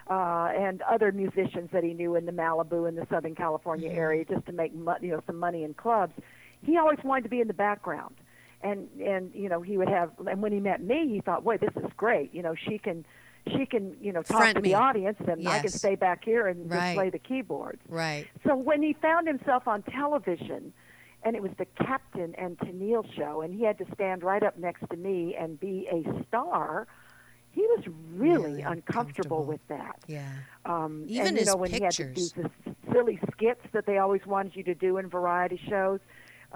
uh, and other musicians that he knew in the Malibu and the Southern California Mhm. area, just to make mo- you know some money in clubs. He always wanted to be in the background, and and you know he would have. And when he met me, he thought, "Boy, this is great. You know, she can." She can, you know, talk Front to me. the audience, and I can stay back here and Right. just play the keyboards. Right. So when he found himself on television, and it was the Captain and Tennille show, and he had to stand right up next to me and be a star. He was really, uncomfortable with that. Yeah. Um, Even and, you know, when he had to do the silly skits that they always wanted you to do in variety shows,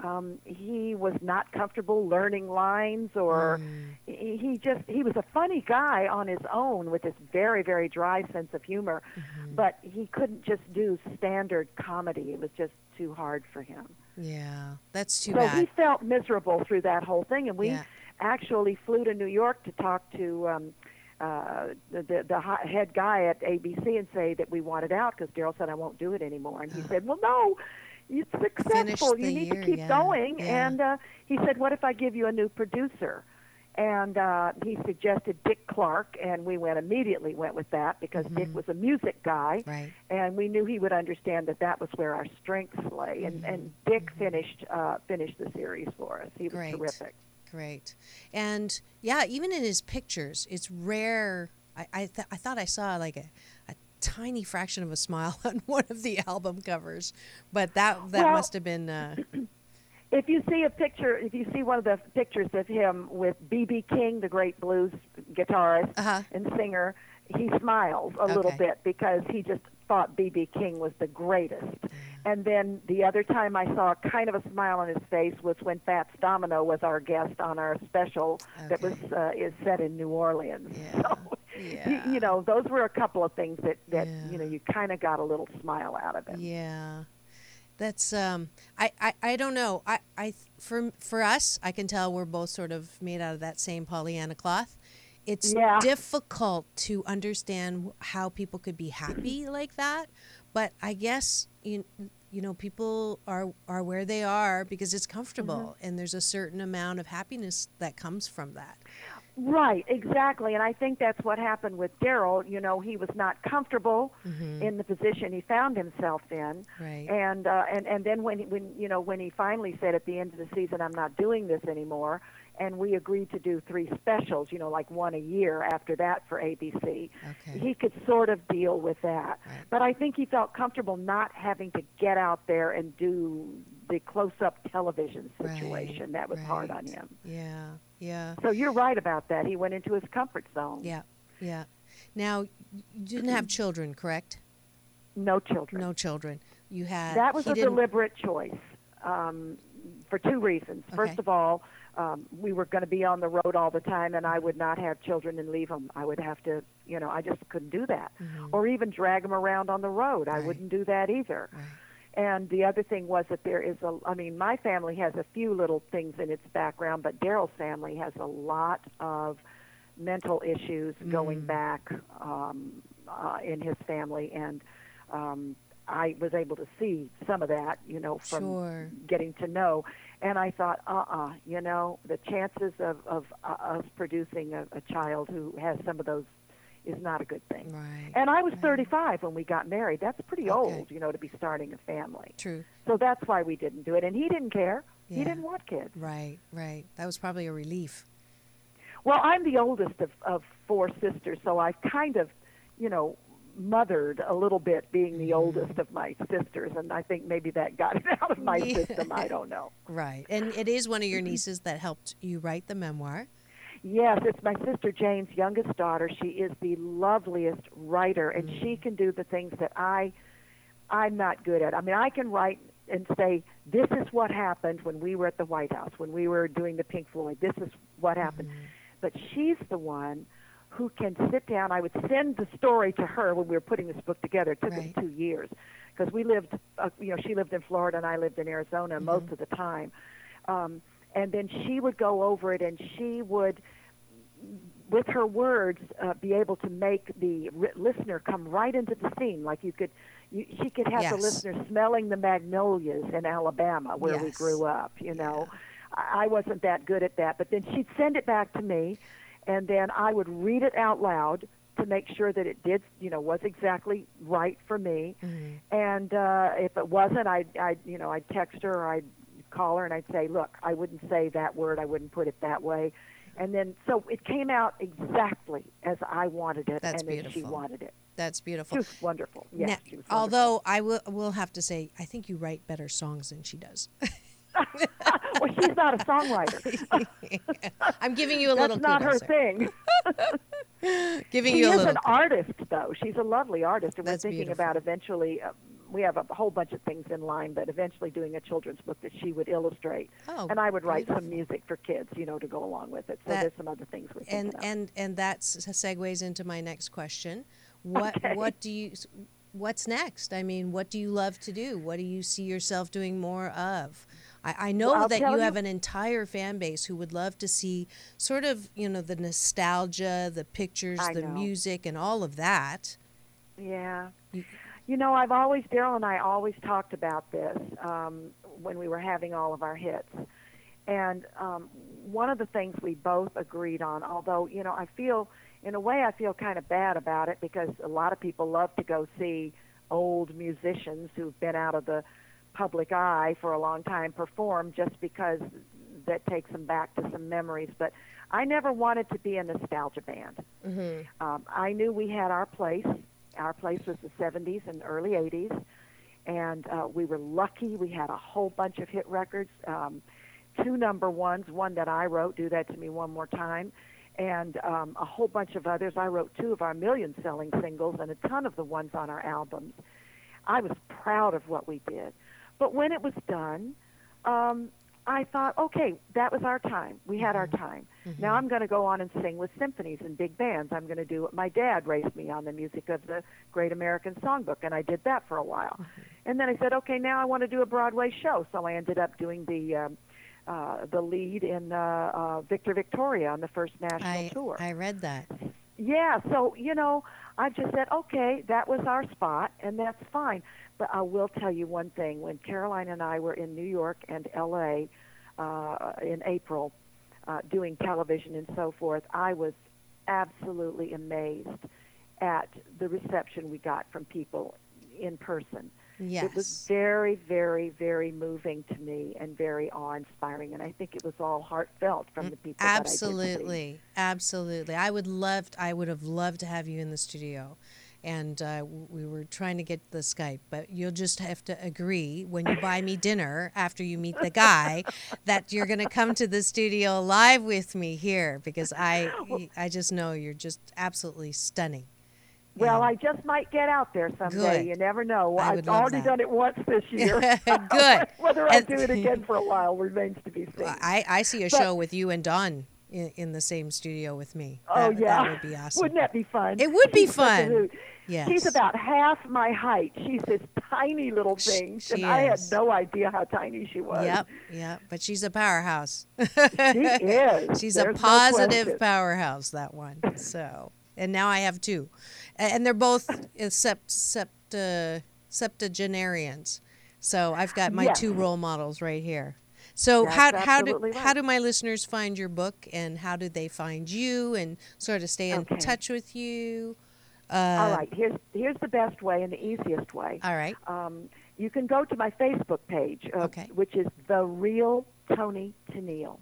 um, he was not comfortable learning lines, or he he just he was a funny guy on his own with this very very dry sense of humor, but he couldn't just do standard comedy. It was just too hard for him. Yeah, that's too so bad. he felt miserable through that whole thing, and we Yeah. actually flew to New York to talk to um, uh, the, the head guy at ABC and say that we wanted out because Daryl said I won't do it anymore, and he said, "Well, no." It's successful. You need year, to keep yeah, going. yeah. And uh, he said, "What if I give you a new producer?" And uh, he suggested Dick Clark, and we went immediately went with that because Dick was a music guy, Mm-hmm. Right. and we knew he would understand that that was where our strengths lay. And and Dick finished uh, finished the series for us. He was Mm-hmm. Great. terrific. Great. And yeah, even in his pictures, it's rare. I I, th- I thought I saw like a, a tiny fraction of a smile on one of the album covers, but that that Well- must have been. Uh, If you see a picture, if you see one of the pictures of him with B.B. King, the great blues guitarist and singer, he smiles a little Uh-huh. Bit because he just thought B.B. King was the greatest. And then the other time I saw kind of a smile on his face was when Fats Domino was our guest on our special that was uh, is set in New Orleans. So, you, you know, those were a couple of things that that you know you kind of got a little smile out of it. Yeah. That's um I, I, I don't know. I, I for for us, I can tell we're both sort of made out of that same Pollyanna cloth. It's Yeah. difficult to understand how people could be happy like that, but I guess you you know people are are where they are because it's comfortable mm-hmm. and there's a certain amount of happiness that comes from that. Right, exactly. And I think that's what happened with Daryl. You know, he was not comfortable in the position he found himself in. Right. And uh, and and then when he, when you know when he finally said at the end of the season, "I'm not doing this anymore," and we agreed to do three specials, you know, like one a year after that for ABC. He could sort of deal with that. But I think he felt comfortable not having to get out there and do the close-up television situation. That was hard on him. Yeah. Yeah. So you're right about that. He went into his comfort zone. Yeah. Yeah. Now, you didn't have children, correct? No children. No children. You had That was a didn't- deliberate choice um, for two reasons. First of all, um, we were going to be on the road all the time, and I would not have children and leave them. I would have to, you know, I just couldn't do that. Mm-hmm. Or even drag them around on the road. I wouldn't do that either. And the other thing was that there is a, I mean, my family has a few little things in its background, but Daryl's family has a lot of mental issues going Mm. back um, uh, in his family. And um, I was able to see some of that, you know, from Sure. getting to know. And I thought, uh-uh, you know, the chances of, of uh, us producing a, a child who has some of those is not a good thing. Right. And I was 35 when we got married. That's pretty old, you know, to be starting a family. True. So that's why we didn't do it. And he didn't care. He didn't want kids. Right, right. That was probably a relief. Well, I'm the oldest of, of four sisters, so I've kind of, you know, mothered a little bit being the mm-hmm. oldest of my sisters, and I think maybe that got it out of my Yeah. system. I don't know. Right. And it is one of your mm-hmm. nieces that helped you write the memoir. Yes, it's my sister Jane's youngest daughter. She is the loveliest writer, and she can do the things that I, I'm not good at. I mean, I can write and say, "This is what happened when we were at the White House, when we were doing the Pink Floyd. This is what happened." But she's the one who can sit down. I would send the story to her when we were putting this book together. It took us two years because we lived, uh, you know, she lived in Florida and I lived in Arizona most of the time. Um, and then she would go over it and she would with her words uh, be able to make the ri listener come right into the scene. Like you could you, she could have the listener smelling the magnolias in Alabama where we grew up you know? I I wasn't that good at that but then she'd send it back to me and then I would read it out loud to make sure that it did you know was exactly right for me. And uh if it wasn't I'd I'd you know I'd text her or I'd call her and I'd say look I wouldn't say that word I wouldn't put it that way and then so it came out exactly as I wanted it That's and as she wanted it That's she beautiful. was wonderful yeah Now, she was wonderful. although I will will have to say, I think you write better songs than she does. well, she's not a songwriter. I'm giving you a That's little not her there. thing. Giving she you a is little an artist, though. She's a lovely artist, and That's we're thinking beautiful. about eventually. Uh, we have a whole bunch of things in line, but eventually doing a children's book that she would illustrate, Oh, and I would write beautiful. some music for kids, you know, to go along with it. So That- there's some other things we're and and and that segues into my next question. What Okay. what do you what's next? I mean, what do you love to do? What do you see yourself doing more of? I, I know Well, that you you- have an entire fan base who would love to see sort of you know the nostalgia, the pictures, I the know. music, and all of that. Yeah. You know, I've always, Daryl and I always talked about this um, when we were having all of our hits. And um, one of the things we both agreed on, although, you know, I feel, in a way, I feel kind of bad about it because a lot of people love to go see old musicians who've been out of the public eye for a long time perform just because that takes them back to some memories. But I never wanted to be a nostalgia band. Mm-hmm. Um, I knew we had our place. Our place was the 70s and early 80s, and uh, we were lucky. We had a whole bunch of hit records, um, two number ones, one that I wrote, "Do That to Me One More Time," and um, a whole bunch of others. I wrote two of our million-selling singles and a ton of the ones on our albums. I was proud of what we did, but when it was done, um, I thought, okay, that was our time. We had our time. Now I'm going to go on and sing with symphonies and big bands. I'm going to do what my dad raised me on the music of the Great American Songbook, and I did that for a while. And then I said, okay, now I want to do a Broadway show. So I ended up doing the um, uh, the lead in uh, uh, Victor Victoria on the first national I tour. I read that. Yeah, so you know, I just said, okay, that was our spot, and that's fine. But I will tell you one thing: when Caroline and I were in New York and L.A. Uh, in April, uh, doing television and so forth, I was absolutely amazed at the reception we got from people in person. Yes. It was very, very, very moving to me and very awe-inspiring, and I think it was all heartfelt from the people. that I. Absolutely, absolutely. I would love. I would have loved to have you in the studio, and uh, we were trying to get the Skype, but you'll just have to agree when you buy me dinner after you meet the guy that you're going to come to the studio live with me here because I I just know you're just absolutely stunning. Well, I just might get out there someday. Good. You never know. I I've already that. done it once this year. Good. Whether I do it again for a while remains to be seen. I, I see a But- show with you and Dawn in, in the same studio with me. Oh That- yeah, that would be awesome. Wouldn't that be fun? It would be She's fun. Yes. She's about half my height. She's this tiny little thing, she and I had no idea how tiny she was. Yep, yep. But she's a powerhouse. She is. She's There's a positive question. powerhouse. That one. So, and now I have two, and they're both sept sept uh, septuagenarians. So I've got my Yes. two role models right here. So That's how how do absolutely how do my listeners find your book, and how do they find you, and sort of stay in Okay. touch with you? Uh, All right, here's here's the best way and the easiest way. All right. Um, you can go to my Facebook page, uh, which is the real Toni Tennille.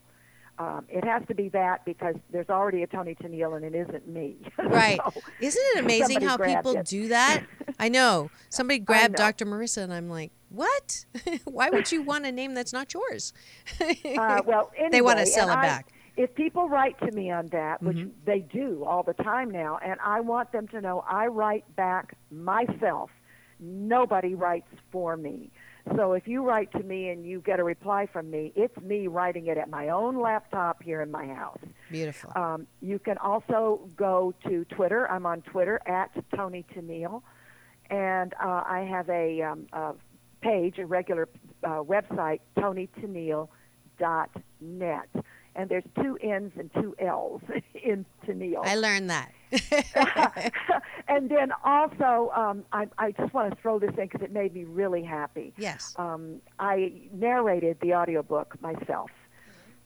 Um, it has to be that because there's already a Toni Tennille and it isn't me. Right. So, Isn't it amazing how people it. do that? I know. Somebody grabbed know. Dr. Marissa, and I'm like, what? Why would you want a name that's not yours? uh, well, anyway, they want to sell it I- back. If people write to me on that, which Mhm. they do all the time now, and I want them to know I write back myself. Nobody writes for me. So if you write to me and you get a reply from me, it's me writing it at my own laptop here in my house. Beautiful. Um, you can also go to Twitter. I'm on Twitter at Toni Tennille, and uh, I have a, um, a page, a regular uh, website, ToniTennille.net. And there's two N's and two L's in Tennille. I learned that. and then also, um, I, I just want to throw this in because it made me really happy. Yes. Um, I narrated the audiobook myself.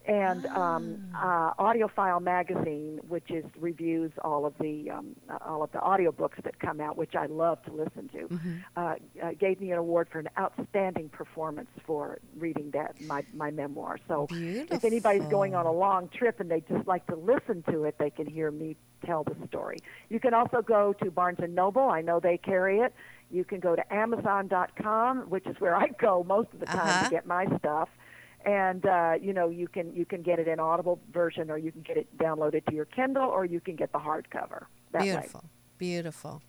And um, Ah. uh, AudioFile magazine, which is reviews all of the um, uh, all of the audiobooks that come out, which I love to listen to, Mm-hmm. uh, uh, gave me an award for an outstanding performance for reading that my my memoir. So if anybody's going on a long trip and they just like to listen to it, they can hear me tell the story. You can also go to Barnes and Noble. I know they carry it. You can go to Amazon.com, which is where I go most of the time Uh-huh. to get my stuff. And uh, you know you can you can get it in Audible version, or you can get it downloaded to your Kindle, or you can get the hardcover. That way. Beautiful, beautiful.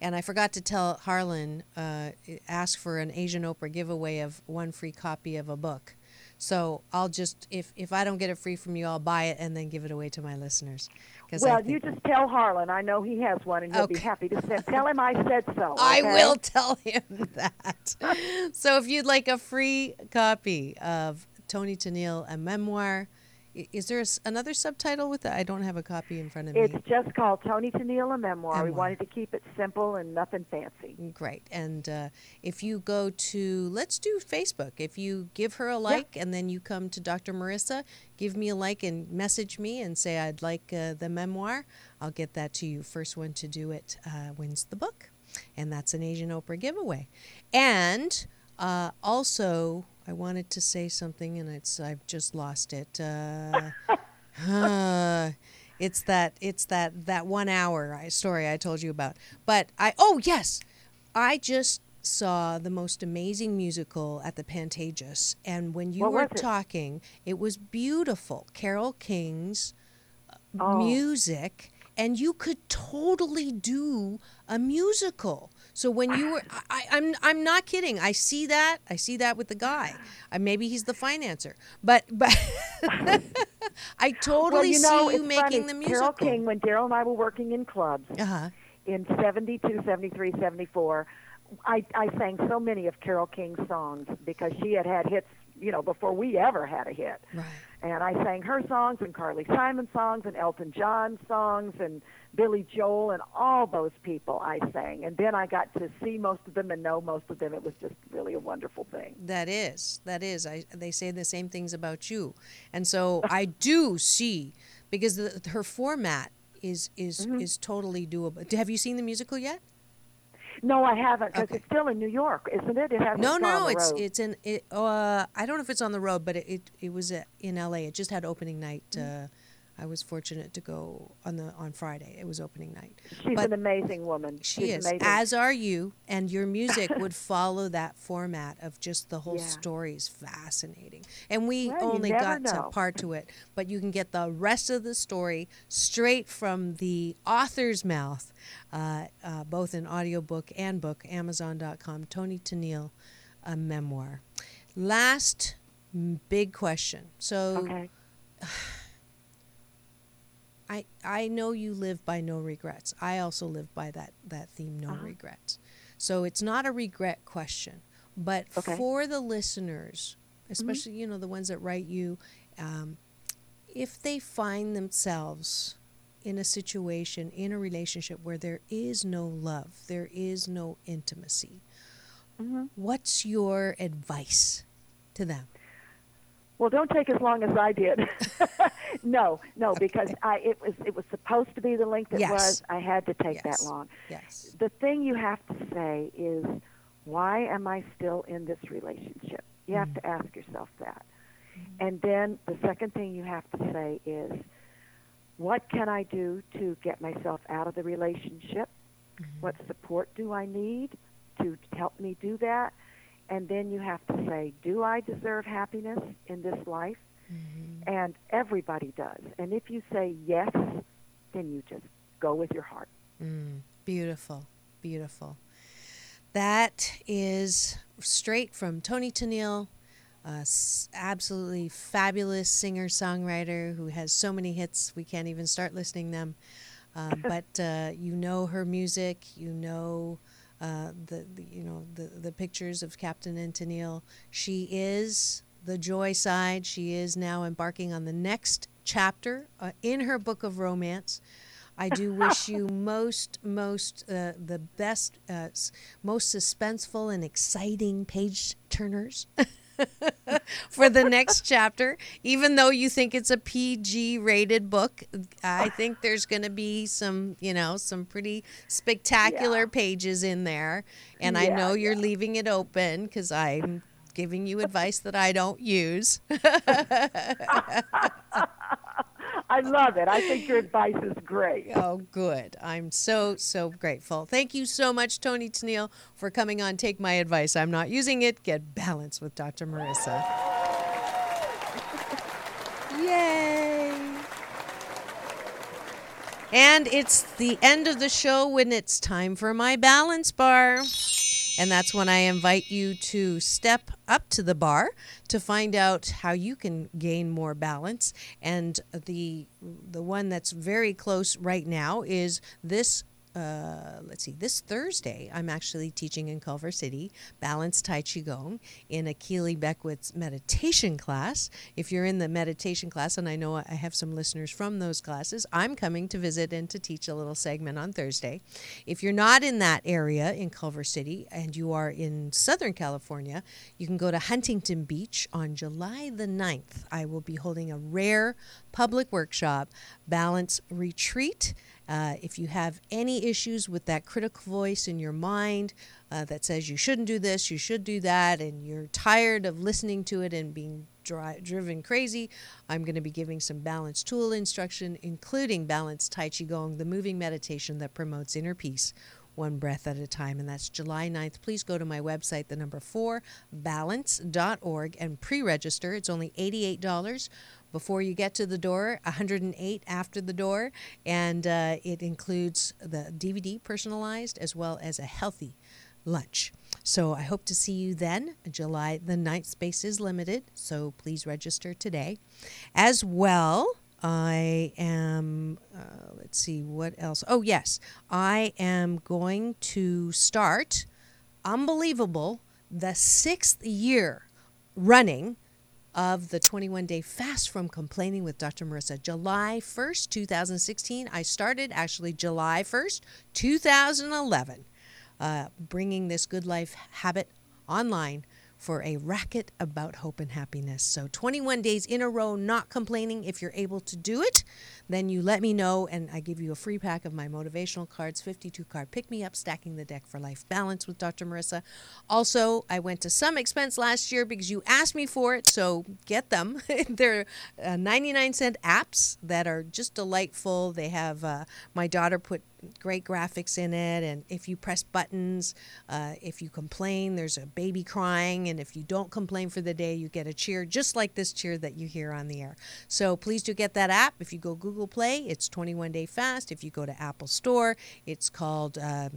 And I forgot to tell Harlan, uh, ask for an Asian Oprah giveaway of one free copy of a book. So I'll just if if I don't get it free from you, I'll buy it and then give it away to my listeners. Well, you just tell Harlan. I know he has one, and he'll be happy to send. Tell him I said so. I will tell him that. so if you'd like a free copy of Toni Tennille, a memoir, is there another subtitle with that? I don't have a copy in front of It's me. It's just called Toni Tennille, a memoir. We wanted to keep it simple and nothing fancy. Great. And uh, if you go to, let's do Facebook. If you give her a like and then you come to Dr. Marissa, give me a like and message me and say, I'd like uh, the memoir, I'll get that to you. First one to do it uh, wins the book. And that's an Asian Oprah giveaway. And uh, also, I wanted to say something and it's I've just lost it. Uh, it's that it's that that one hour story I told you about. But I oh yes, I just saw the most amazing musical at the Pantages, and when you What were it? talking, it was beautiful. Carole King's uh, Oh. music, and you could totally do a musical. So when you were, I, I- I'm I'm not kidding. I see that. I see that with the guy. Uh, maybe he's the financer, but but I totally well, you know, see you making funny. the musical. Carole King, when Daryl and I were working in clubs Uh-huh. in 72, 73, 74, I, I sang so many of Carole King's songs because she had had hits, you know, before we ever had a hit. Right. And I sang her songs and Carly Simon songs and Elton John songs and Billy Joel and all those people I sang. And then I got to see most of them and know most of them. It was just really a wonderful thing. That is, that is. I they say the same things about you, and so I do see because the, her format is is Mm-hmm. is totally doable. Have you seen the musical yet? No, I haven't because it's still in New York, isn't it? It hasn't No, no, on no. the It's road. it's in. It, uh, I don't know if it's on the road, but it it, it was uh, in L.A. It just had opening night. Uh, I was fortunate to go on the on Friday. It was opening night. She's But an amazing woman. She She's is, amazing. as are you, and your music would follow that format of just the whole Yeah. story is fascinating. And we Well, only got to part to it, but you can get the rest of the story straight from the author's mouth, uh, uh, both in audiobook and book, Amazon.com. Toni Tennille, a memoir. Last big question. So. Okay. I I know you live by no regrets. I also live by that that theme, no Uh-huh. regrets. So it's not a regret question, but Okay. for the listeners, especially you know the ones that write you, um, if they find themselves in a situation in a relationship where there is no love, there is no intimacy, what's your advice to them? Well, don't take as long as I did. no, no, because I it was it was supposed to be the length it Yes. was. I had to take Yes. that long. Yes. The thing you have to say is, why am I still in this relationship? You have to mm-hmm. ask yourself that. Mm-hmm. And then the second thing you have to say is, what can I do to get myself out of the relationship? Mm-hmm. What support do I need to help me do that? And then you have to say, do I deserve happiness in this life? And everybody does. And if you say yes, then you just go with your heart. Mm, beautiful, beautiful. That is straight from Toni Tennille, a s- absolutely fabulous singer songwriter who has so many hits we can't even start listing them. Uh, but uh, you know her music, you know uh, the, the you know the the pictures of Captain and Tennille. She is the joy side. She is now embarking on the next chapter uh, in her book of romance. I do wish you most, most, uh, the best, uh, most suspenseful and exciting page turners for the next chapter. Even though you think it's a PG rated book, I think there's going to be some, you know, some pretty spectacular pages in there. And I know you're leaving it open because I'm giving you advice that I don't use. I love it. I think your advice is great. Oh, good. I'm so, so grateful. Thank you so much, Toni Tennille, for coming on Take My Advice. I'm not using it. Get balance with Dr. Marissa. Yay! And it's the end of the show when it's time for my balance bar. And that's when I invite you to step up to the bar to find out how you can gain more balance. And the the one that's very close right now is this uh, let's see, this Thursday, I'm actually teaching in Culver City Balanced Tai Chi Gong in a Keely Beckwith meditation class. If you're in the meditation class, and I know I have some listeners from those classes, I'm coming to visit and to teach a little segment on Thursday. If you're not in that area in Culver City and you are in Southern California, you can go to Huntington Beach on July the 9th. I will be holding a rare public workshop, Balance Retreat. Uh, if you have any issues with that critical voice in your mind uh, that says you shouldn't do this, you should do that, and you're tired of listening to it and being dri- driven crazy, I'm going to be giving some balance tool instruction, including balanced Tai Chi Gong, the moving meditation that promotes inner peace one breath at a time. And that's July 9th. Please go to my website, the number four, balance.org, and pre register. It's only $88 before you get to the door, 108 after the door, and uh, it includes the DVD personalized as well as a healthy lunch. So I hope to see you then. July the 9th space is limited, so please register today. As well, I am, uh, let's see, what else? Oh, yes, I am going to start, unbelievable, the sixth year running of the 21 day fast from complaining with Dr. Marissa. July 1st, 2016. I started actually July 1st, 2011, uh, bringing this good life habit online for a racket about hope and happiness. So 21 days in a row, not complaining. If you're able to do it, then you let me know and I give you a free pack of my motivational cards, 52 card pick me up, stacking the deck for life balance with Dr. Marissa. Also, I went to some expense last year because you asked me for it, so get them. They're uh, 99 cent apps that are just delightful. They have uh, my daughter put great graphics in it. And if you press buttons, uh, if you complain, there's a baby crying. And if you don't complain for the day, you get a cheer, just like this cheer that you hear on the air. So please do get that app. If you go Google Play, it's 21 Day Fast. If you go to Apple Store, it's called. Uh,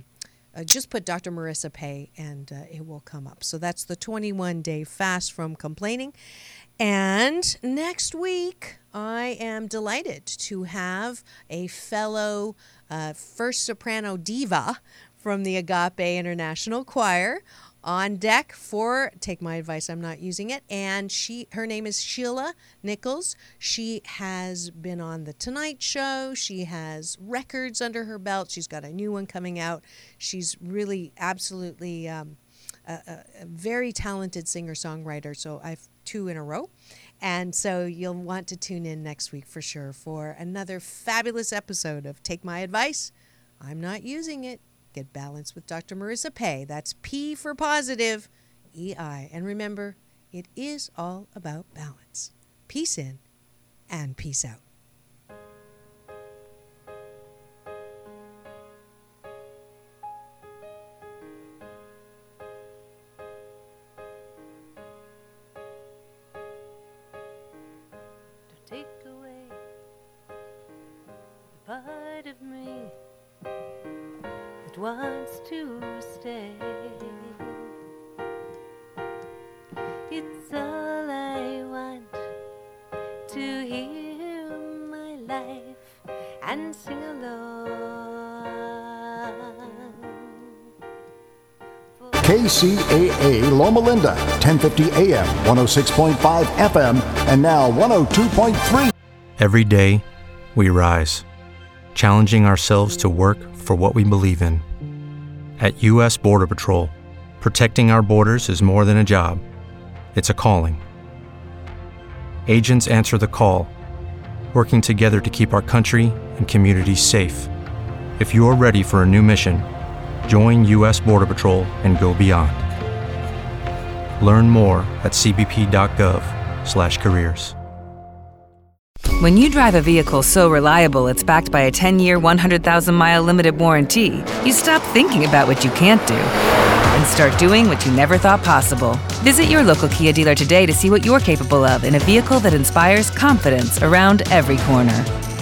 uh, just put Dr. Marissa Pei and uh, it will come up. So that's the 21 day fast from complaining. And next week, I am delighted to have a fellow uh, first soprano diva from the Agape International Choir on deck for take my advice i'm not using it. And she her name is sheila nichols. She has been on the tonight show. She has records under her belt. She's got a new one coming out. She's really absolutely um, a, a, very talented singer songwriter so i've two in a row. And so you'll want to tune in next week for sure for another fabulous episode of take my advice i'm not using it Get balanced with Dr. Marissa Pei. That's P for positive, EI. And remember, it is all about balance. Peace in and peace out. KCAA Loma Linda, 1050 AM, 106.5 FM, and now 102.3. Every day, we rise, challenging ourselves to work for what we believe in. At U.S. Border Patrol, protecting our borders is more than a job, it's a calling. Agents answer the call, working together to keep our country and communities safe. If you are ready for a new mission, join U.S. Border Patrol and go beyond. Learn more at cbp.gov/careers. When you drive a vehicle so reliable it's backed by a 10 year, 100,000 mile limited warranty, you stop thinking about what you can't do and start doing what you never thought possible. Visit your local Kia dealer today to see what you're capable of in a vehicle that inspires confidence around every corner.